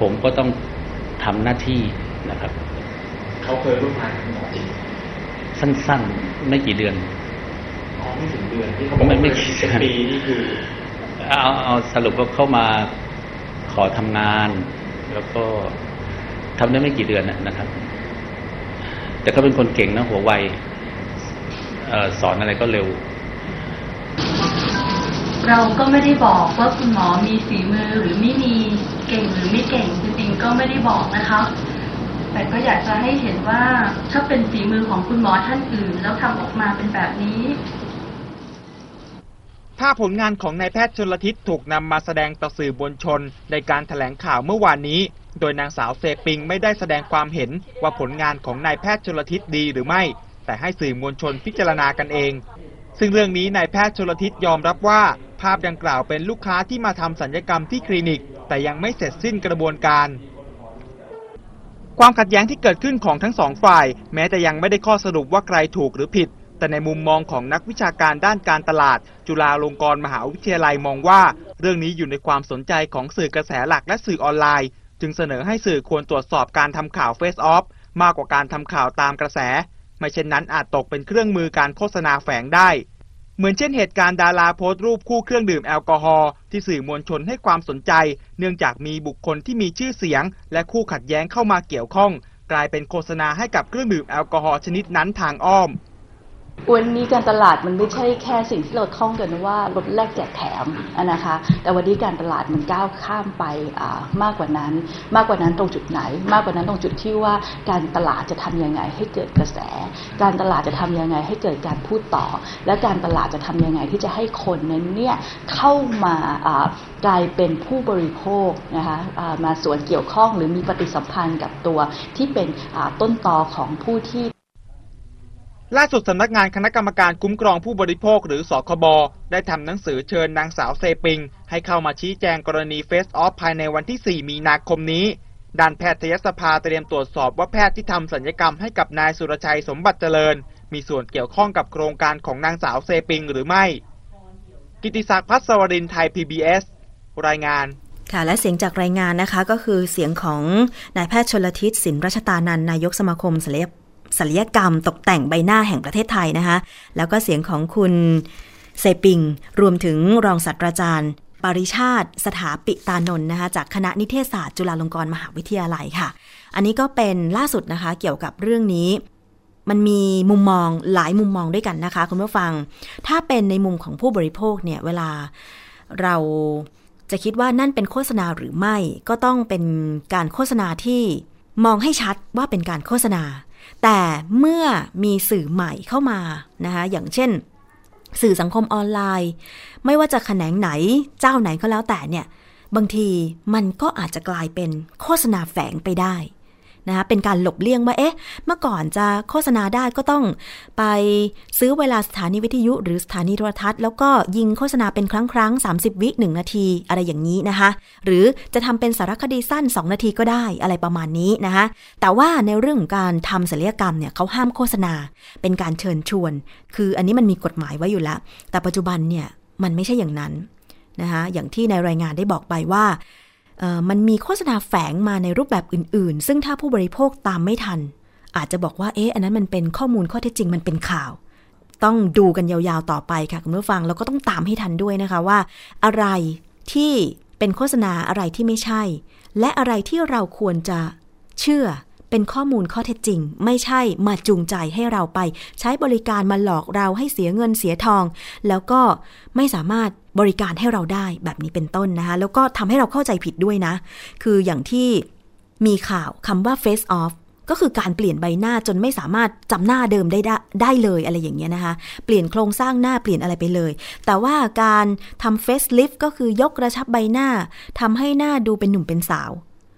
ผมก็ต้องทำหน้าที่นะครับ เขาเคยร่วมงานกับหมอจริงสั้นๆ ไม่กี่เดือนอ๋อไม่ถึงเดือนที่เขาไม่ไม่เป็นปีนี่คือเอาเอาสรุปว่าเข้ามาขอทำงาน แล้วก็ทำได้ไม่กี่เดือนน่ะนะครับ แต่ก็เป็นคนเก่งนะหัวไวเอ่อสอนอะไรก็เร็ว เราก็ไม่ได้บอกว่าคุณหมอมีฝีมือหรือไม่มีเก่งหรือไม่เก่งจริงๆก็ไม่ได้บอกนะคะแต่ก็อยากจะให้เห็นว่าถ้าเป็นฝีมือของคุณหมอท่านอื่น แล้วทำออกมาเป็นแบบนี้ภาพผลงานของนายแพทย์ชนลทิศถูกนำมาแสดงต่อสื่อมวลชนในการถแถลงข่าวเมื่อวานนี้ โดยนางสาวเซปิงไม่ได้แสดงความเห็นว่าผลงานของนายแพทย์ชนลทิศดีหรือไม่ แต่ให้สื่อมวลชนพิจารณากันเอง ซึ่งเรื่องนี้นายแพทย์ชลทิศยอมรับว่า ภาพดังกล่าวเป็นลูกค้าที่มาทำสัญญกรรมที่คลินิก แต่ยังไม่เสร็จสิ้นกระบวนการ ความขัดแย้งที่เกิดขึ้นของทั้งสองฝ่าย แม้จะยังไม่ได้ข้อสรุปว่าใครถูกหรือผิด แต่ในมุมมองของนักวิชาการด้านการตลาด จุฬาลงกรณ์มหาวิทยาลัยมองว่า เรื่องนี้อยู่ในความสนใจของสื่อกระแสหลักและสื่อออนไลน์ จึงเสนอให้สื่อควรตรวจสอบการทำข่าว Face Off มากกว่าการทำข่าวตามกระแส ไม่เช่นนั้นอาจตกเป็นเครื่องมือการโฆษณาแฝงได้ เหมือนเช่นเหตุการณ์ดาราโพสต์รูปคู่เครื่องดื่มแอลกอฮอล์ที่สื่อมวลชนให้ความสนใจ เนื่องจากมีบุคคลที่มีชื่อเสียง และคู่ขัดแย้งเข้ามาเกี่ยวข้อง กลายเป็นโฆษณาให้กับเครื่องดื่มแอลกอฮอล์ชนิดนั้นทางอ้อม วันนี้การตลาดมันไม่ใช่แค่สิ่งที่เราท่องกันว่าลดแลกแจกแถมนะคะ แต่วันนี้การตลาดมันก้าวข้ามไปมากกว่านั้น มากกว่านั้นตรงจุดไหน มากกว่านั้นตรงจุดที่ว่าการตลาดจะทำยังไงให้เกิดกระแส การตลาดจะทำยังไงให้เกิดการพูดต่อ และการตลาดจะทำยังไงที่จะให้คนนั้นเนี่ยเข้ามากลายเป็นผู้บริโภคนะคะมาส่วนเกี่ยวข้องหรือมีปฏิสัมพันธ์กับตัวที่เป็นต้นตอของผู้ที่ ล่าสุดสำนักงานคณะกรรมการคุ้มครองผู้บริโภคหรือสคบได้ทำหนังสือเชิญนางสาวเซปิง ให้เข้ามาชี้แจงกรณีเฟสออฟภายในวันที่ 4 มีนาคมนี้ ด้านแพทยสภาเตรียมตรวจสอบว่าแพทย์ที่ทำสัญญกรรมให้กับนายสุรชัยสมบัติเจริญ มีส่วนเกี่ยวข้องกับโครงการของนางสาวเซปิงหรือไม่ กิติศักดิ์พัศวรินทร์ไทย PBS รายงานค่ะและเสียงจากรายงานนะคะก็คือเสียงของนายแพทย์ชนลทิศสินรัชตานันนายกสมาคมศัลย ศัลยกรรมตกแต่งใบหน้าแห่งประเทศไทยนะคะ แล้วก็เสียงของคุณเซปิง รวมถึงรองศาสตราจารย์ ปริชาติ สถาปิตานนท์นะคะ จากคณะนิเทศศาสตร์จุฬาลงกรณ์มหาวิทยาลัยค่ะ อันนี้ก็เป็นล่าสุดนะคะเกี่ยวกับเรื่องนี้ มันมีมุมมองหลายมุมมองด้วยกันนะคะ คุณผู้ฟัง ถ้าเป็นในมุมของผู้บริโภคเนี่ยเวลาเราจะคิดว่านั่นเป็นโฆษณาหรือไม่ก็ต้องเป็นการโฆษณาที่มองให้ชัดว่าเป็นการโฆษณา แต่เมื่อมีสื่อใหม่เข้ามานะคะอย่างเช่น สื่อสังคมออนไลน์ ไม่ว่าจะแขนงไหนเจ้าไหนก็แล้วแต่เนี่ยบางทีมันก็อาจจะกลายเป็นโฆษณาแฝงไปได้ นะคะเป็นการหลบเลี่ยงว่าเอ๊ะ เมื่อก่อนจะโฆษณาได้ก็ต้องไปซื้อเวลาสถานีวิทยุ หรือสถานีโทรทัศน์แล้วก็ยิงโฆษณาเป็นครั้งครั้ง30 วิ1นาที อะไรอย่างนี้นะคะหรือจะทำเป็นสารคดีสั้น 2 นาทีก็ได้อะไรประมาณนี้นะคะแต่ว่าในเรื่องของการทำศัลยกรรมเนี่ยเขาห้ามโฆษณา เป็นการเชิญชวน คืออันนี้มันมีกฎหมายไว้อยู่แล้วแต่ปัจจุบันเนี่ยมันไม่ใช่อย่างนั้นนะคะอย่างที่ในรายงานได้บอกไปว่า มันมีโฆษณาแฝงมาในรูปแบบอื่น ๆ ซึ่งถ้าผู้บริโภคตามไม่ทัน อาจจะบอกว่าเอ๊ะอันนั้นมันเป็นข้อมูลข้อเท็จจริงมันเป็นข่าว ต้องดูกันยาวๆต่อไปค่ะคุณผู้ฟังแล้วก็ต้องตามให้ทันด้วยนะคะว่า อะไรที่เป็นโฆษณาอะไรที่ไม่ใช่ และอะไรที่เราควรจะเชื่อ เป็นข้อมูลข้อเท็จจริง ไม่ใช่มาจูงใจให้เราไป ใช้บริการมาหลอกเราให้เสียเงินเสียทอง แล้วก็ไม่สามารถบริการให้เราได้แบบนี้เป็นต้นนะคะ แล้วก็ทำให้เราเข้าใจผิดด้วยนะ คืออย่างที่มีข่าวคำว่า face off ก็คือการเปลี่ยนใบหน้าจนไม่สามารถจำหน้าเดิมได้ได้เลยอะไรอย่างเงี้ยนะคะ เปลี่ยนโครงสร้างหน้าเปลี่ยนอะไรไปเลย แต่ว่าการทำ face lift ก็คือยกกระชับใบหน้าทำให้หน้าดูเป็นหนุ่มเป็นสาว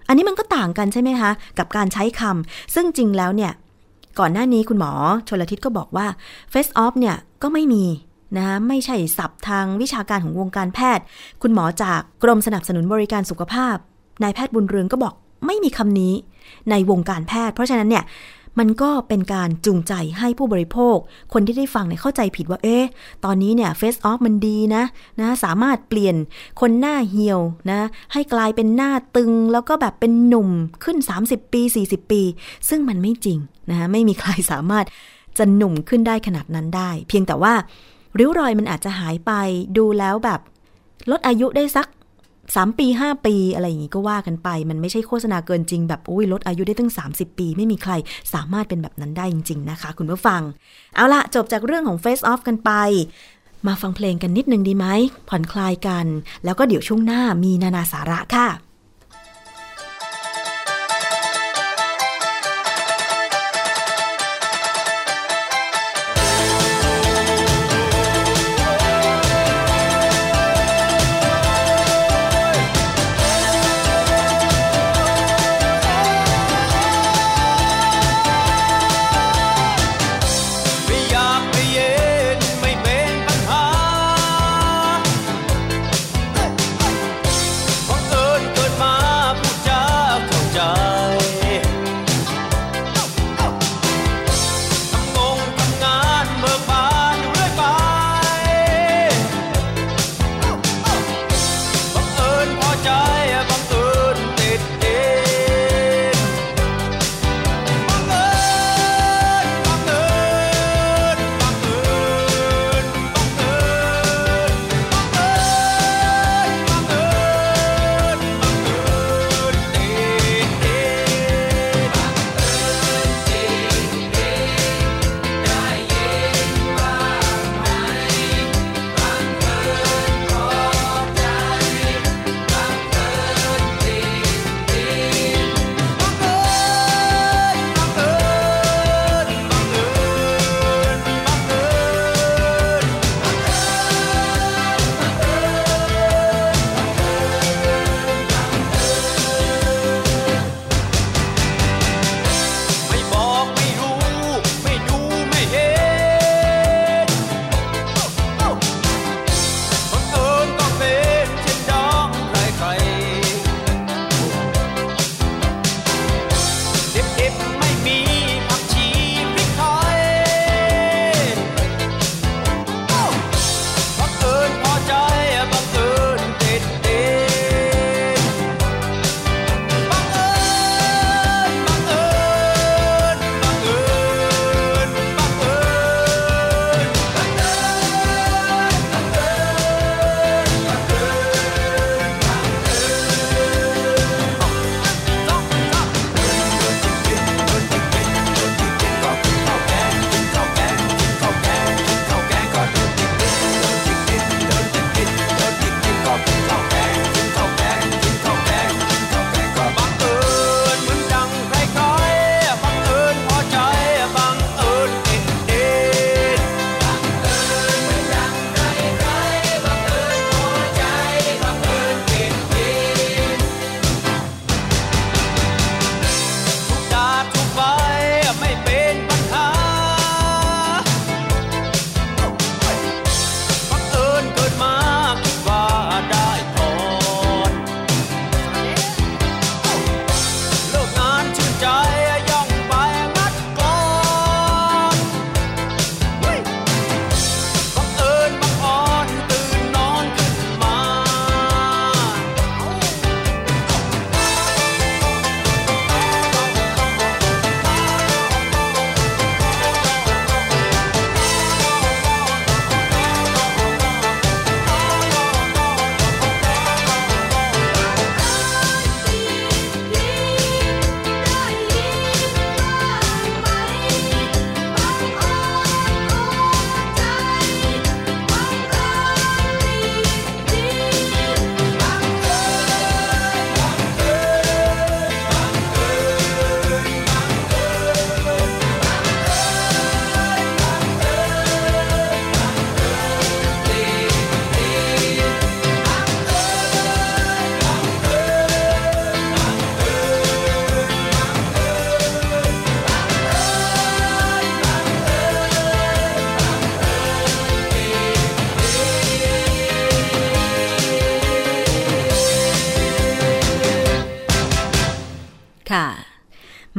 อันนี้มันก็ต่างกันใช่ไหมคะ กับการใช้คำซึ่งจริงแล้วเนี่ย ก่อนหน้านี้คุณหมอชลทิศก็บอกว่า face off เนี่ยก็ไม่มีนะคะไม่ใช่ศัพท์ทางวิชาการของวงการแพทย์ คุณหมอจากกรมสนับสนุนบริการสุขภาพนายแพทย์บุญเรืองก็บอกไม่มีคำนี้ในวงการแพทย์ เพราะฉะนั้นเนี่ย มันก็เป็นการจูงใจให้ผู้บริโภค คนที่ได้ฟังเนี่ยเข้าใจผิดว่าเอ๊ะตอนนี้เนี่ยเฟสออฟมันดีนะนะสามารถเปลี่ยนคนหน้าเหี่ยวนะให้กลายเป็นหน้าตึงแล้วก็แบบเป็นหนุ่มขึ้น 30 ปี 40 ปี ซึ่งมันไม่จริงนะไม่มีใครสามารถจะหนุ่มขึ้นได้ขนาดนั้นได้ เพียงแต่ว่าริ้วรอยมันอาจจะหายไปดูแล้วแบบ ลดอายุได้สัก สามปีห้าปีอะไรอย่างนี้ก็ว่ากันไป มันไม่ใช่โฆษณาเกินจริงแบบอุ้ยลดอายุได้ตั้ง 30 ปี ไม่มีใครสามารถเป็นแบบนั้นได้จริง ๆ นะคะ คุณผู้ฟัง เอาละจบจากเรื่องของ Face Off กันไป มาฟังเพลงกันนิดนึงดีไหมผ่อนคลายกัน แล้วก็เดี๋ยวช่วงหน้ามีนานาสาระค่ะ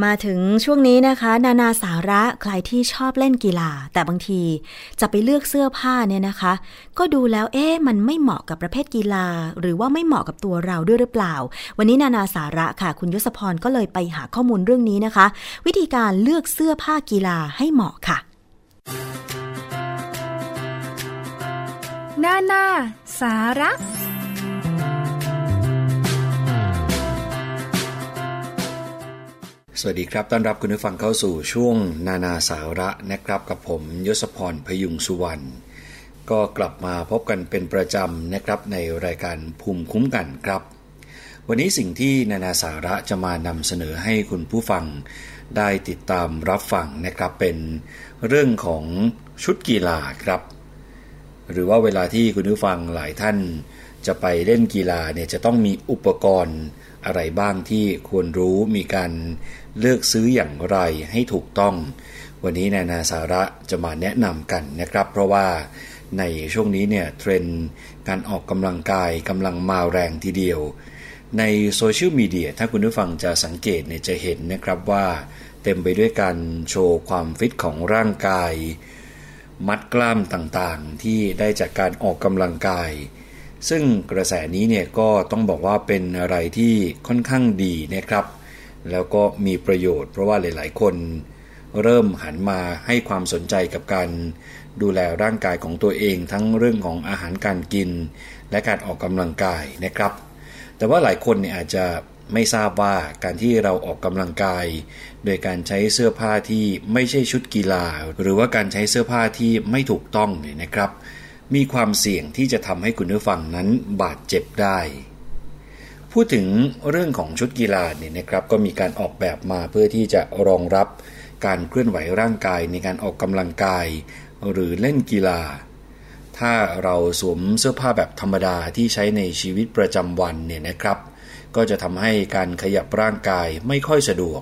มาถึงช่วงนี้นะคะ นานาสาระใครที่ชอบเล่นกีฬา แต่บางทีจะไปเลือกเสื้อผ้าเนี่ยนะคะ ก็ดูแล้วเอ๊ะมันไม่เหมาะกับประเภทกีฬา หรือว่าไม่เหมาะกับตัวเราด้วยหรือเปล่า วันนี้นานาสาระค่ะ คุณยศพรก็เลยไปหาข้อมูลเรื่องนี้นะคะ วิธีการเลือกเสื้อผ้ากีฬาให้เหมาะค่ะนานาสาระ สวัสดีครับ ต้อนรับคุณผู้ฟังเข้าสู่ช่วงนานาสาระนะครับกับผมยศพรพยุงสุวรรณ ก็กลับมาพบกันเป็นประจำนะครับในรายการภูมิคุ้มกันครับ วันนี้สิ่งที่นานาสาระจะมานำเสนอให้คุณผู้ฟังได้ติดตามรับฟังนะครับเป็นเรื่องของชุดกีฬาครับ หรือว่าเวลาที่คุณผู้ฟังหลายท่าน จะไปเล่นกีฬาเนี่ยจะต้องมีอุปกรณ์อะไรบ้างที่ควรรู้มีการเลือกซื้ออย่างไรให้ถูกต้อง วันนี้นานาสาระจะมาแนะนำกันนะครับ เพราะว่าในช่วงนี้เนี่ยเทรนด์การออกกำลังกายกำลังมาแรงทีเดียว ในโซเชียลมีเดียถ้าคุณผู้ฟังจะสังเกตเนี่ยจะเห็นนะครับว่า เต็มไปด้วยการโชว์ความฟิตของร่างกาย มัดกล้ามต่างๆ ที่ได้จากการออกกำลังกาย ซึ่งกระแสนี้เนี่ยก็ต้องบอกว่าเป็นอะไรที่ค่อนข้างดีนะครับ แล้วก็มีประโยชน์เพราะว่าหลาย ๆ คน เริ่มหันมาให้ความสนใจกับการดูแลร่างกายของตัวเองทั้งเรื่องของอาหารการกิน และการออกกำลังกายนะครับ แต่ว่าหลายคนเนี่ยอาจจะไม่ทราบว่าการที่เราออกกำลังกาย โดยการใช้เสื้อผ้าที่ไม่ใช่ชุดกีฬา หรือว่าการใช้เสื้อผ้าที่ไม่ถูกต้องเนี่ยนะครับ มีความเสี่ยงที่จะทำให้คุณผู้ฟังนั้นบาดเจ็บได้ พูดถึงเรื่องของชุดกีฬาเนี่ยนะครับก็มีการออกแบบมาเพื่อที่จะรองรับการเคลื่อนไหวร่างกายในการออกกำลังกาย หรือเล่นกีฬา ถ้าเราสวมเสื้อผ้าแบบธรรมดาที่ใช้ในชีวิตประจำวันเนี่ยนะครับ ก็จะทำให้การขยับร่างกายไม่ค่อยสะดวก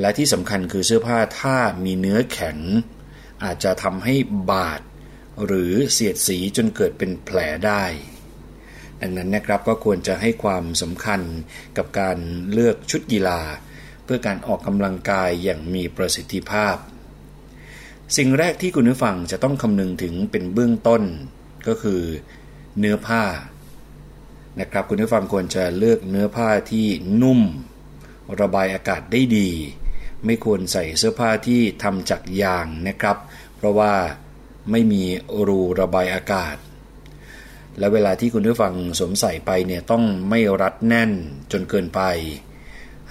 และที่สำคัญคือเสื้อผ้าถ้ามีเนื้อแข็ง อาจจะทำให้บาด หรือเสียดสีจนเกิดเป็นแผลได้ ดังนั้นนะครับก็ควรจะให้ความสำคัญกับการเลือกชุดกีฬา เพื่อการออกกำลังกายอย่างมีประสิทธิภาพ สิ่งแรกที่คุณผู้ฟังจะต้องคำนึงถึงเป็นเบื้องต้น ก็คือเนื้อผ้านะครับคุณผู้ฟังควรจะเลือกเนื้อผ้าที่นุ่ม ระบายอากาศได้ดี ไม่ควรใส่เสื้อผ้าที่ทำจากยางนะครับ เพราะว่า ไม่มีรูระบายอากาศ และเวลาที่คุณผู้ฟังสวมใส่ไปเนี่ยต้องไม่รัดแน่นจนเกินไป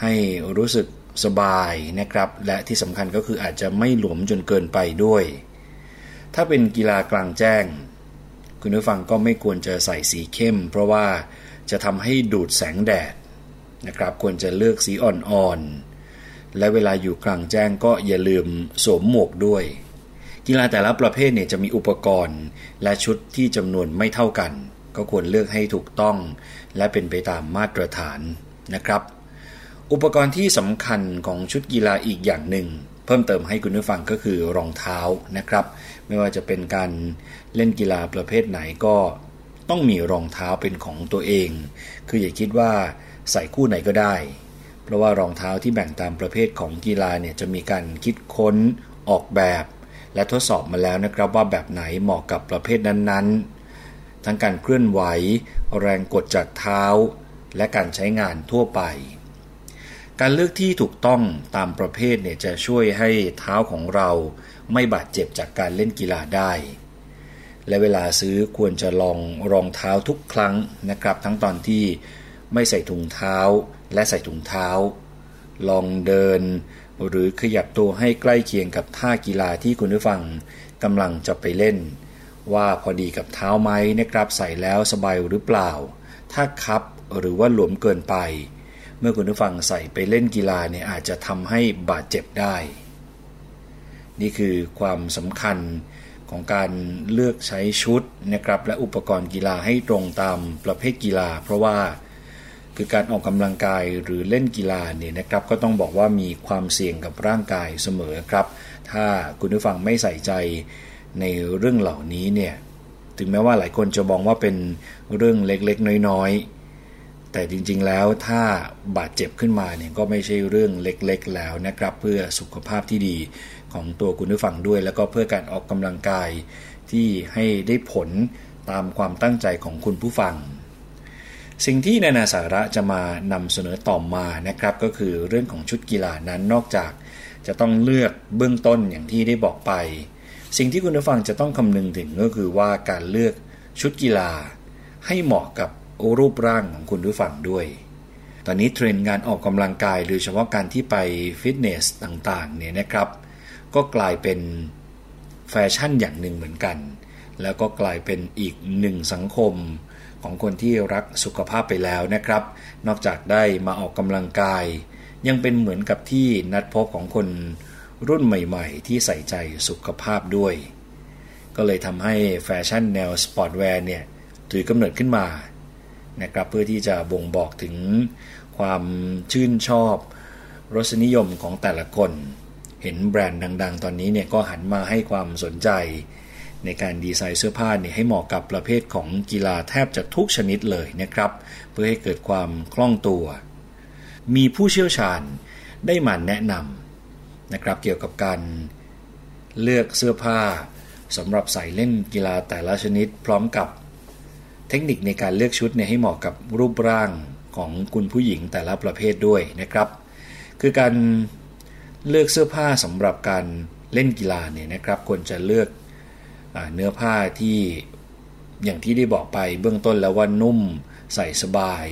ให้รู้สึกสบายนะครับ และที่สำคัญก็คืออาจจะไม่หลวมจนเกินไปด้วย ถ้าเป็นกีฬากลางแจ้ง คุณผู้ฟังก็ไม่ควรจะใส่สีเข้ม เพราะว่าจะทำให้ดูดแสงแดดนะครับ ควรจะเลือกสีอ่อนๆและเวลาอยู่กลางแจ้งก็อย่าลืมสวมหมวกด้วย กีฬาแต่ละประเภทเนี่ยจะมีอุปกรณ์ และชุดที่จำนวนไม่เท่ากัน ก็ควรเลือกให้ถูกต้อง และเป็นไปตามมาตรฐานนะครับ อุปกรณ์ที่สำคัญของชุดกีฬาอีกอย่างหนึ่ง เพิ่มเติมให้คุณผู้ฟังก็คือรองเท้านะครับ ไม่ว่าจะเป็นการเล่นกีฬาประเภทไหนก็ต้องมีรองเท้าเป็นของตัวเอง คืออย่าคิดว่าใส่คู่ไหนก็ได้ เพราะว่ารองเท้าที่แบ่งตามประเภทของกีฬาเนี่ยจะมีการคิดค้นออกแบบ และทดสอบมาแล้วนะครับว่าแบบไหนเหมาะกับประเภทนั้นๆ ทั้งการเคลื่อนไหว แรงกดจากเท้า และการใช้งานทั่วไป การเลือกที่ถูกต้องตามประเภทเนี่ยจะช่วยให้เท้าของเราไม่บาดเจ็บจากการเล่นกีฬาได้ และเวลาซื้อควรจะลองรองเท้าทุกครั้งนะครับ ทั้งตอนที่ไม่ใส่ถุงเท้าและใส่ถุงเท้า ลองเดิน หรือขยับตัวให้ใกล้เคียงกับท่ากีฬาที่คุณผู้ฟังกำลังจะไปเล่น ว่าพอดีกับเท้าไหมนะครับใส่แล้วสบายหรือเปล่า ถ้าคับหรือว่าหลวมเกินไป เมื่อคุณผู้ฟังใส่ไปเล่นกีฬาเนี่ยอาจจะทำให้บาดเจ็บได้ นี่คือความสำคัญของการเลือกใช้ชุดนะครับและอุปกรณ์กีฬาให้ตรงตามประเภทกีฬา เพราะว่า คือการออกกำลังกายหรือเล่นกีฬาเนี่ยนะครับก็ต้องบอกว่ามีความเสี่ยงกับร่างกายเสมอครับ ถ้าคุณผู้ฟังไม่ใส่ใจในเรื่องเหล่านี้เนี่ยถึงแม้ว่าหลายคนจะมองว่าเป็นเรื่องเล็กๆ น้อยๆ แต่จริงๆแล้วถ้าบาดเจ็บขึ้นมาเนี่ยก็ไม่ใช่เรื่องเล็กๆ แล้วนะครับ เพื่อสุขภาพที่ดีของตัวคุณผู้ฟังด้วย แล้วก็เพื่อการออกกำลังกายที่ให้ได้ผลตามความตั้งใจของคุณผู้ฟัง สิ่งที่นานาสาระจะมานำเสนอต่อมานะครับ ก็คือเรื่องของชุดกีฬานั้นนอกจาก จะต้องเลือกเบื้องต้นอย่างที่ได้บอกไป สิ่งที่คุณผู้ฟังจะต้องคำนึงถึงก็คือว่าการเลือกชุดกีฬา ให้เหมาะกับรูปร่างของคุณผู้ฟังด้วย ตอนนี้เทรนด์งานออกกำลังกายโดยเฉพาะการที่ไปฟิตเนสต่างๆเนี่ยนะครับ ก็กลายเป็นแฟชั่นอย่างหนึ่งเหมือนกัน แล้วก็กลายเป็นอีกหนึ่งสังคม ของคนที่รักสุขภาพไปแล้วนะครับ นอกจากได้มาออกกำลังกาย ยังเป็นเหมือนกับที่นัดพบของคนรุ่นใหม่ๆ ที่ใส่ใจสุขภาพด้วย ก็เลยทำให้แฟชั่นแนว sportswear เนี่ยถือกำเนิดขึ้นมานะครับเพื่อที่จะบ่งบอกถึงความชื่นชอบรสนิยมของแต่ละคน เห็นแบรนด์ดัง ๆ ตอนนี้เนี่ยก็หันมาให้ความสนใจ ในการดีไซน์เสื้อผ้าเนี่ยให้เหมาะกับประเภทของกีฬาแทบจะทุกชนิดเลยนะครับ เพื่อให้เกิดความคล่องตัว มีผู้เชี่ยวชาญได้มาแนะนำนะครับเกี่ยวกับการเลือกเสื้อผ้าสำหรับใส่เล่นกีฬาแต่ละชนิด พร้อมกับเทคนิคในการเลือกชุดเนี่ยให้เหมาะกับรูปร่างของคุณผู้หญิงแต่ละประเภทด้วยนะครับ คือการเลือกเสื้อผ้าสำหรับการเล่นกีฬาเนี่ยนะครับควรจะเลือก เนื้อผ้าที่อย่างที่ได้บอกไปเบื้องต้นแล้วว่านุ่มใส่สบาย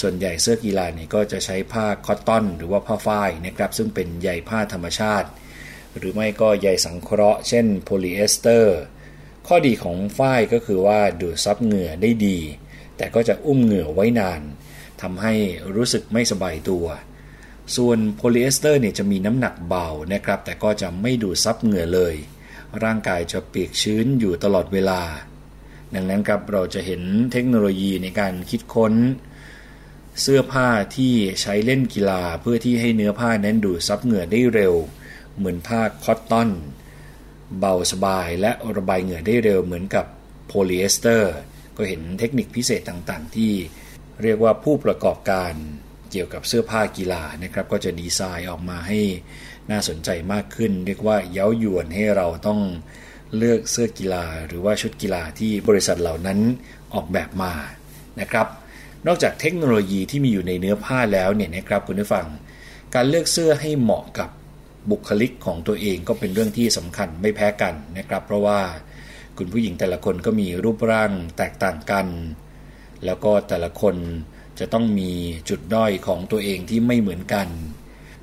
ส่วนใหญ่เสื้อกีฬาเนี่ยก็จะใช้ผ้า cotton หรือว่าผ้าฝ้ายนะครับ ซึ่งเป็นใยผ้าธรรมชาติ หรือไม่ก็ใยสังเคราะห์ เช่นโพลีเอสเตอร์ ข้อดีของฝ้ายก็คือว่าดูดซับเหงื่อได้ดี แต่ก็จะอุ้มเหงื่อไว้นานทำให้รู้สึกไม่สบายตัว ส่วนโพลีเอสเตอร์เนี่ยจะมีน้ำหนักเบานะครับ แต่ก็จะไม่ดูดซับเหงื่อเลย ร่างกายจะเปียกชื้นอยู่ตลอดเวลา ดังนั้นครับเราจะเห็นเทคโนโลยีในการคิดค้น เสื้อผ้าที่ใช้เล่นกีฬาเพื่อที่ให้เนื้อผ้านั้นดูดซับเหงื่อได้เร็ว เหมือนผ้า cotton เบาสบายและระบายเหงื่อได้เร็วเหมือนกับโพลีเอสเตอร์ ก็เห็นเทคนิคพิเศษต่างๆ ที่เรียกว่าผู้ประกอบการเกี่ยวกับเสื้อผ้ากีฬานะครับ ก็จะดีไซน์ออกมาให้ น่าสนใจมากขึ้น เรียกว่าเย้ายวนให้เราต้องเลือกเสื้อกีฬา หรือว่าชุดกีฬาที่บริษัทเหล่านั้นออกแบบมานะครับ นอกจากเทคโนโลยีที่มีอยู่ในเนื้อผ้าแล้วเนี่ยนะครับคุณผู้ฟัง การเลือกเสื้อให้เหมาะกับบุคลิกของตัวเองก็เป็นเรื่องที่สำคัญไม่แพ้กันนะครับ เพราะว่าคุณผู้หญิงแต่ละคนก็มีรูปร่างแตกต่างกัน แล้วก็แต่ละคนจะต้องมีจุดด้อยของตัวเองที่ไม่เหมือนกัน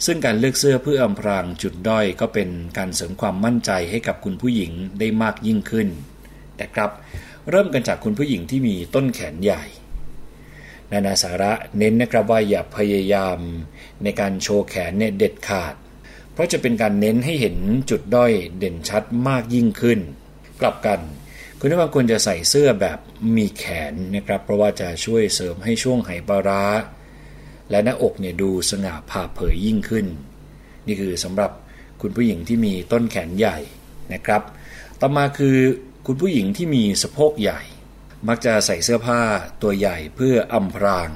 ซึ่งการเลือกเสื้อเพื่ออำพรางจุดด้อยก็เป็นการเสริมความมั่นใจให้กับคุณผู้หญิงได้มากยิ่งขึ้นแต่ครับ เริ่มกันจากคุณผู้หญิงที่มีต้นแขนใหญ่ นานาสาระเน้นนะครับว่าอย่าพยายาม ในการโชว์แขนเนี่ยเด็ดขาด เพราะจะเป็นการเน้นให้เห็นจุดด้อยเด่นชัดมากยิ่งขึ้น กลับกันคุณผู้ฟังควรจะใส่เสื้อแบบมีแขนนะครับ เพราะว่าจะช่วยเสริมให้ช่วงไหปลาร้า และหน้าอกเนี่ยดูสง่าผ่าเผยยิ่งขึ้น นี่คือสำหรับคุณผู้หญิงที่มีต้นแขนใหญ่นะครับ ต่อมาคือคุณผู้หญิงที่มีสะโพกใหญ่ มักจะใส่เสื้อผ้าตัวใหญ่เพื่ออำพราง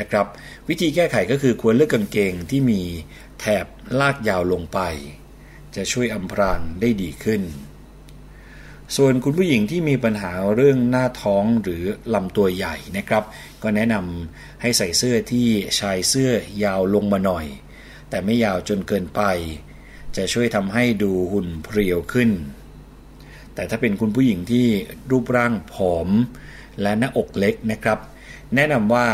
นะครับ วิธีแก้ไขก็คือควรเลือกกางเกงที่มีแถบลากยาวลงไป จะช่วยอำพรางได้ดีขึ้น ส่วนคุณผู้หญิงที่มีปัญหาเรื่องหน้าท้องหรือลำตัวใหญ่นะครับ ก็แนะนำให้ใส่เสื้อที่ชายเสื้อยาวลงมาหน่อย แต่ไม่ยาวจนเกินไป จะช่วยทำให้ดูหุ่นเพรียวขึ้น แต่ถ้าเป็นคุณผู้หญิงที่รูปร่างผอม และหน้าอกเล็กนะครับ แนะนำว่า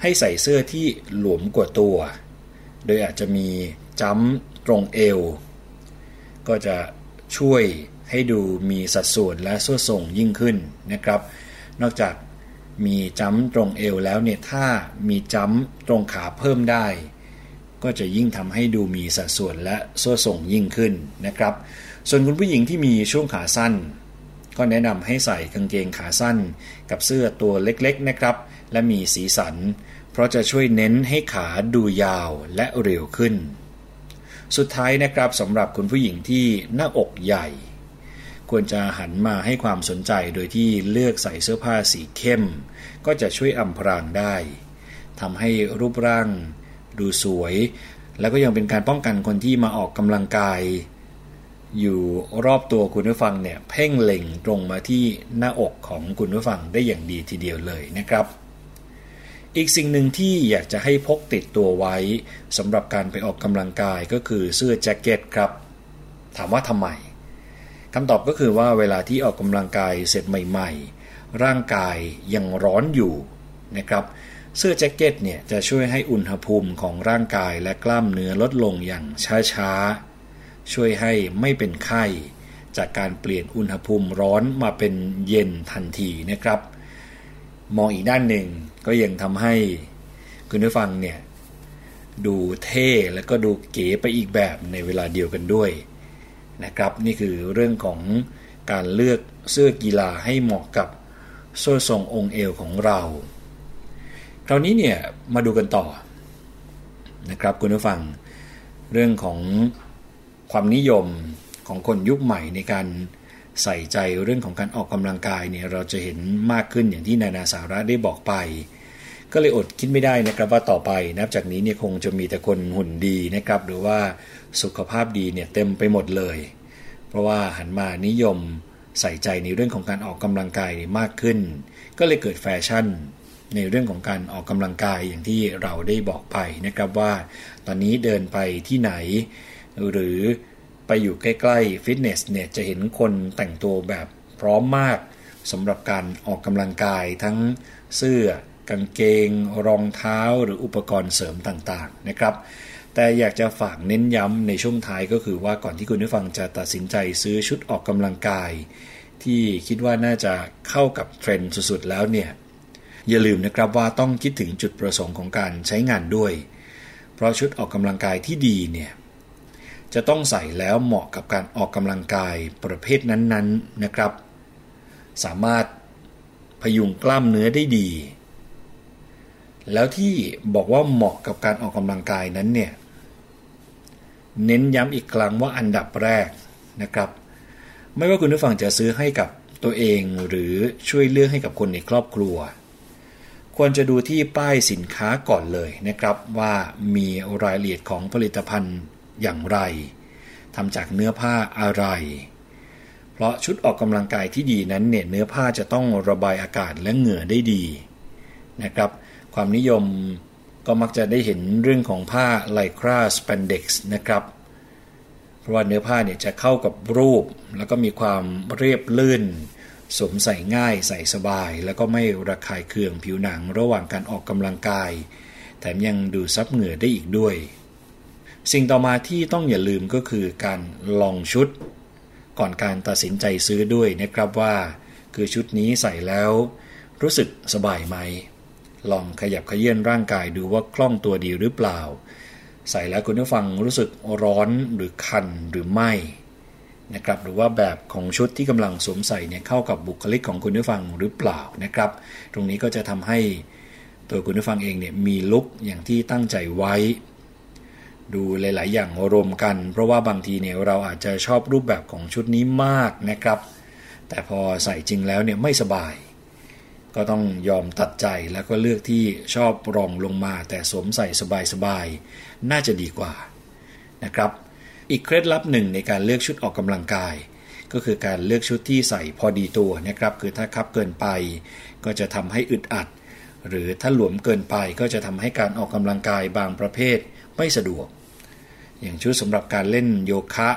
ให้ใส่เสื้อที่หลวมกว่าตัว โดยอาจจะมีจ้ำตรงเอว ก็จะช่วย ให้ดูมีสัดส่วนและส่วนส่งยิ่งขึ้นนะครับ นอกจากมีจ้ำตรงเอวแล้วเนี่ยถ้ามีจ้ำตรงขาเพิ่มได้ ก็จะยิ่งทำให้ดูมีสัดส่วนและส่วนส่งยิ่งขึ้นนะครับ ส่วนคุณผู้หญิงที่มีช่วงขาสั้น ก็แนะนำให้ใส่กางเกงขาสั้น กับเสื้อตัวเล็กๆนะครับ และมีสีสัน เพราะจะช่วยเน้นให้ขาดูยาวและเร็วขึ้น สุดท้ายนะครับสำหรับคุณผู้หญิงที่หน้าอกใหญ่ ควรจะหันมาให้ความสนใจโดยที่เลือกใส่เสื้อผ้าสีเข้ม ก็จะช่วยอำพรางได้ทำให้รูปร่าง ดูสวย แล้วก็ยังเป็นการป้องกันคนที่มาออกกำลังกาย อยู่รอบตัวคุณผู้ฟังเนี่ยเพ่งเล็งตรงมาที่หน้าอกของคุณผู้ฟังได้อย่างดีทีเดียวเลยนะครับอีกสิ่งหนึ่งที่อยากจะให้พกติดตัวไว้สำหรับการไปออกกำลังกายก็คือเสื้อแจ็คเก็ตครับ ถามว่าทำไม คำตอบก็คือว่าเวลาที่ออกกำลังกายเสร็จใหม่ ๆ ร่างกายยังร้อนอยู่นะครับเสื้อแจ็คเก็ตเนี่ยจะช่วยให้อุณหภูมิของร่างกายและกล้ามเนื้อลดลงอย่างช้าๆ ช่วยให้ไม่เป็นไข้ จากการเปลี่ยนอุณหภูมิร้อนมาเป็นเย็นทันทีนะครับ มองอีกด้านหนึ่งก็ยังทำให้คุณผู้ฟังเนี่ยดูเท่และก็ดูเก๋ไปอีกแบบในเวลาเดียวกันด้วย นะครับ นี่คือเรื่องของการเลือกเสื้อกีฬาให้เหมาะกับโซ่ทรงองค์เอวของเรา คราวนี้เนี่ยมาดูกันต่อนะครับคุณผู้ฟังเรื่องของความนิยมของคนยุคใหม่ในการใส่ใจเรื่องของการออกกำลังกายเนี่ยเราจะเห็นมากขึ้นอย่างที่นานาสาระได้บอกไป ก็เลยอดคิดไม่ได้นะครับว่าต่อไปนับจากนี้เนี่ยคงจะมีแต่คนหุ่นดีนะครับ หรือว่าสุขภาพดีเนี่ยเต็มไปหมดเลย เพราะว่าหันมานิยมใส่ใจในเรื่องของการออกกำลังกายมากขึ้น ก็เลยเกิดแฟชั่นในเรื่องของการออกกำลังกายอย่างที่เราได้บอกไปนะครับว่า ตอนนี้เดินไปที่ไหน หรือไปอยู่ใกล้ๆฟิตเนสเนี่ยจะเห็นคนแต่งตัวแบบพร้อมมากสำหรับการออกกำลังกายทั้งเสื้อ กางเกง รองเท้าหรืออุปกรณ์เสริมต่างๆนะครับ แต่อยากจะฝากเน้นย้ำในช่วงท้ายก็คือว่าก่อนที่คุณผู้ฟังจะตัดสินใจซื้อชุดออกกำลังกาย ที่คิดว่าน่าจะเข้ากับเทรนด์สุดๆแล้วเนี่ยอย่าลืมนะครับว่าต้องคิดถึงจุดประสงค์ของการใช้งานด้วย เพราะชุดออกกำลังกายที่ดีเนี่ยจะต้องใส่แล้วเหมาะกับการออกกำลังกายประเภทนั้นๆนนนะครับ สามารถพยุงกล้ามเนื้อได้ดี แล้วที่บอกว่าเหมาะกับการออกกำลังกายนั้นเนี่ย เน้นย้ำอีกครั้งว่าอันดับแรกนะครับ ไม่ว่าคุณผู้ฟังจะซื้อให้กับตัวเองหรือช่วยเลือกให้กับคนในครอบครัว ควรจะดูที่ป้ายสินค้าก่อนเลยนะครับว่ามีรายละเอียดของผลิตภัณฑ์อย่างไรทำจากเนื้อผ้าอะไร เพราะชุดออกกำลังกายที่ดีนั้นเนี่ยเนื้อผ้าจะต้องระบายอากาศและเหงื่อได้ดีนะครับ ความนิยมก็มักจะได้เห็นเรื่องของผ้าไลคราสเปนเด็กซ์นะครับ เพราะว่าเนื้อผ้าเนี่ยจะเข้ากับรูป แล้วก็มีความเรียบลื่น สวมใส่ง่ายใส่สบาย แล้วก็ไม่ระคายเคืองผิวหนังระหว่างการออกกำลังกาย แถมยังดูซับเหงื่อได้อีกด้วย สิ่งต่อมาที่ต้องอย่าลืมก็คือการลองชุด ก่อนการตัดสินใจซื้อด้วยนะครับว่า คือชุดนี้ใส่แล้ว รู้สึกสบายไหม ลองขยับขยื่นร่างกายดูว่าคล่องตัวดีหรือเปล่า ใส่แล้วคุณผู้ฟังรู้สึกร้อนหรือคันหรือไม่นะครับหรือว่าแบบของชุดที่กำลังสวมใส่เนี่ยเข้ากับบุคลิกของคุณผู้ฟังหรือเปล่านะครับ ตรงนี้ก็จะทำให้ตัวคุณผู้ฟังเองเนี่ยมีลุคอย่างที่ตั้งใจไว้ ดูหลาย ๆ อย่างรวมกัน เพราะว่าบางทีเนี่ยเราอาจจะชอบรูปแบบของชุดนี้มากนะครับ แต่พอใส่จริงแล้วเนี่ยไม่สบาย ก็ต้องยอมตัดใจแล้วก็เลือกที่ชอบรองลงมา แต่สวมใส่สบายๆ น่าจะดีกว่านะครับ อีกเคล็ดลับหนึ่งในการเลือกชุดออกกำลังกาย ก็คือการเลือกชุดที่ใส่พอดีตัวนะครับ คือถ้าคับเกินไป ก็จะทำให้อึดอัด หรือถ้าหลวมเกินไปก็จะทำให้การออกกำลังกายบางประเภทไม่สะดวก อย่างชุดสำหรับการเล่นโยคะ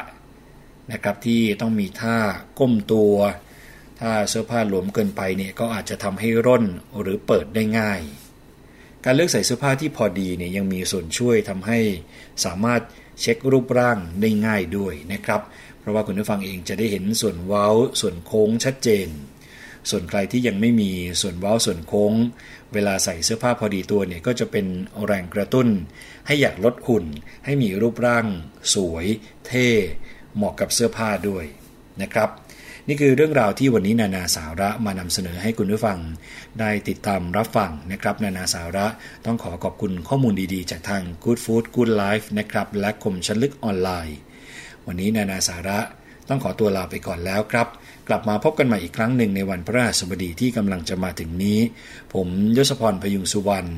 นะครับที่ต้องมีท่าก้มตัว ถ้าเสื้อผ้าหลวมเกินไปเนี่ยก็อาจจะทำให้ร่นหรือเปิดได้ง่าย การเลือกใส่เสื้อผ้าที่พอดีเนี่ยยังมีส่วนช่วยทำให้สามารถเช็ครูปร่างได้ง่ายด้วยนะครับ เพราะว่าคุณผู้ฟังเองจะได้เห็นส่วนเว้าส่วนโค้งชัดเจน ส่วนใครที่ยังไม่มีส่วนเว้าส่วนโค้ง เวลาใส่เสื้อผ้าพอดีตัวเนี่ยก็จะเป็นแรงกระตุ้น ให้อยากลดหุ่น ให้มีรูปร่าง สวย เท่ เหมาะกับเสื้อผ้าด้วยนะครับ นี่คือเรื่องราวที่วันนี้นานาสาระมานำเสนอให้คุณผู้ฟัง ได้ติดตามรับฟังนะครับ นานาสาระต้องขอขอบคุณข้อมูลดีๆ จากทาง Good Food Good Life นะครับและคมชันลึกออนไลน์ วันนี้นานาสาระต้องขอตัวลาไปก่อนแล้วครับ กลับมาพบกันใหม่อีกครั้งหนึ่งในวันพระราสบดีที่กำลังจะมาถึงนี้ ผมยศพรพยุงสุวรรณ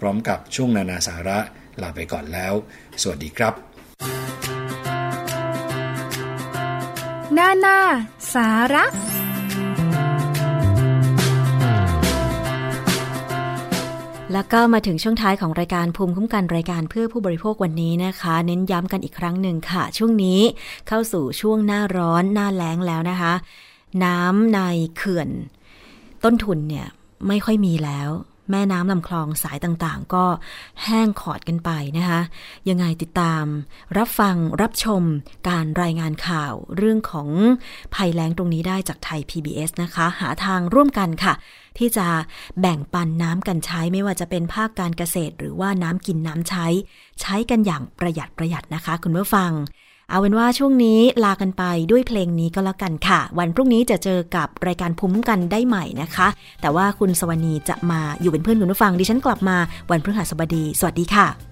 พร้อมกับช่วงนานาสาระลาไปก่อนแล้ว สวัสดีครับ นานา สาระ แล้วก็มาถึงช่วงท้ายของรายการภูมิคุ้มกันรายการเพื่อผู้บริโภควันนี้นะคะ เน้นย้ำกันอีกครั้งหนึ่งค่ะ ช่วงนี้เข้าสู่ช่วงหน้าร้อนหน้าแล้งแล้วนะคะ น้ำในเขื่อน ต้นทุนเนี่ยไม่ค่อยมีแล้ว แม่น้ำลำคลองสายต่างๆ ก็แห้งขอดกันไปนะคะยังไงติดตาม รับฟังรับชมการรายงานข่าวเรื่องของภัยแล้งตรงนี้ได้จากไทย PBS นะคะ หาทางร่วมกันค่ะ ที่จะแบ่งปันน้ำกันใช้ไม่ว่าจะเป็นภาคการเกษตร หรือว่าน้ำกินน้ำใช้ ใช้กันอย่างประหยัดประหยัดนะคะ คุณผู้ฟัง เอาเป็นว่าช่วงนี้ลากันไปด้วยเพลงนี้ก็แล้วกันค่ะ วันพรุ่งนี้จะเจอกับรายการภูมิคุ้มกันได้ใหม่นะคะ แต่ว่าคุณสวนีจะมาอยู่เป็นเพื่อนคุณผู้ฟังดิฉันกลับมาวันพฤหัสบดี สวัสดีค่ะ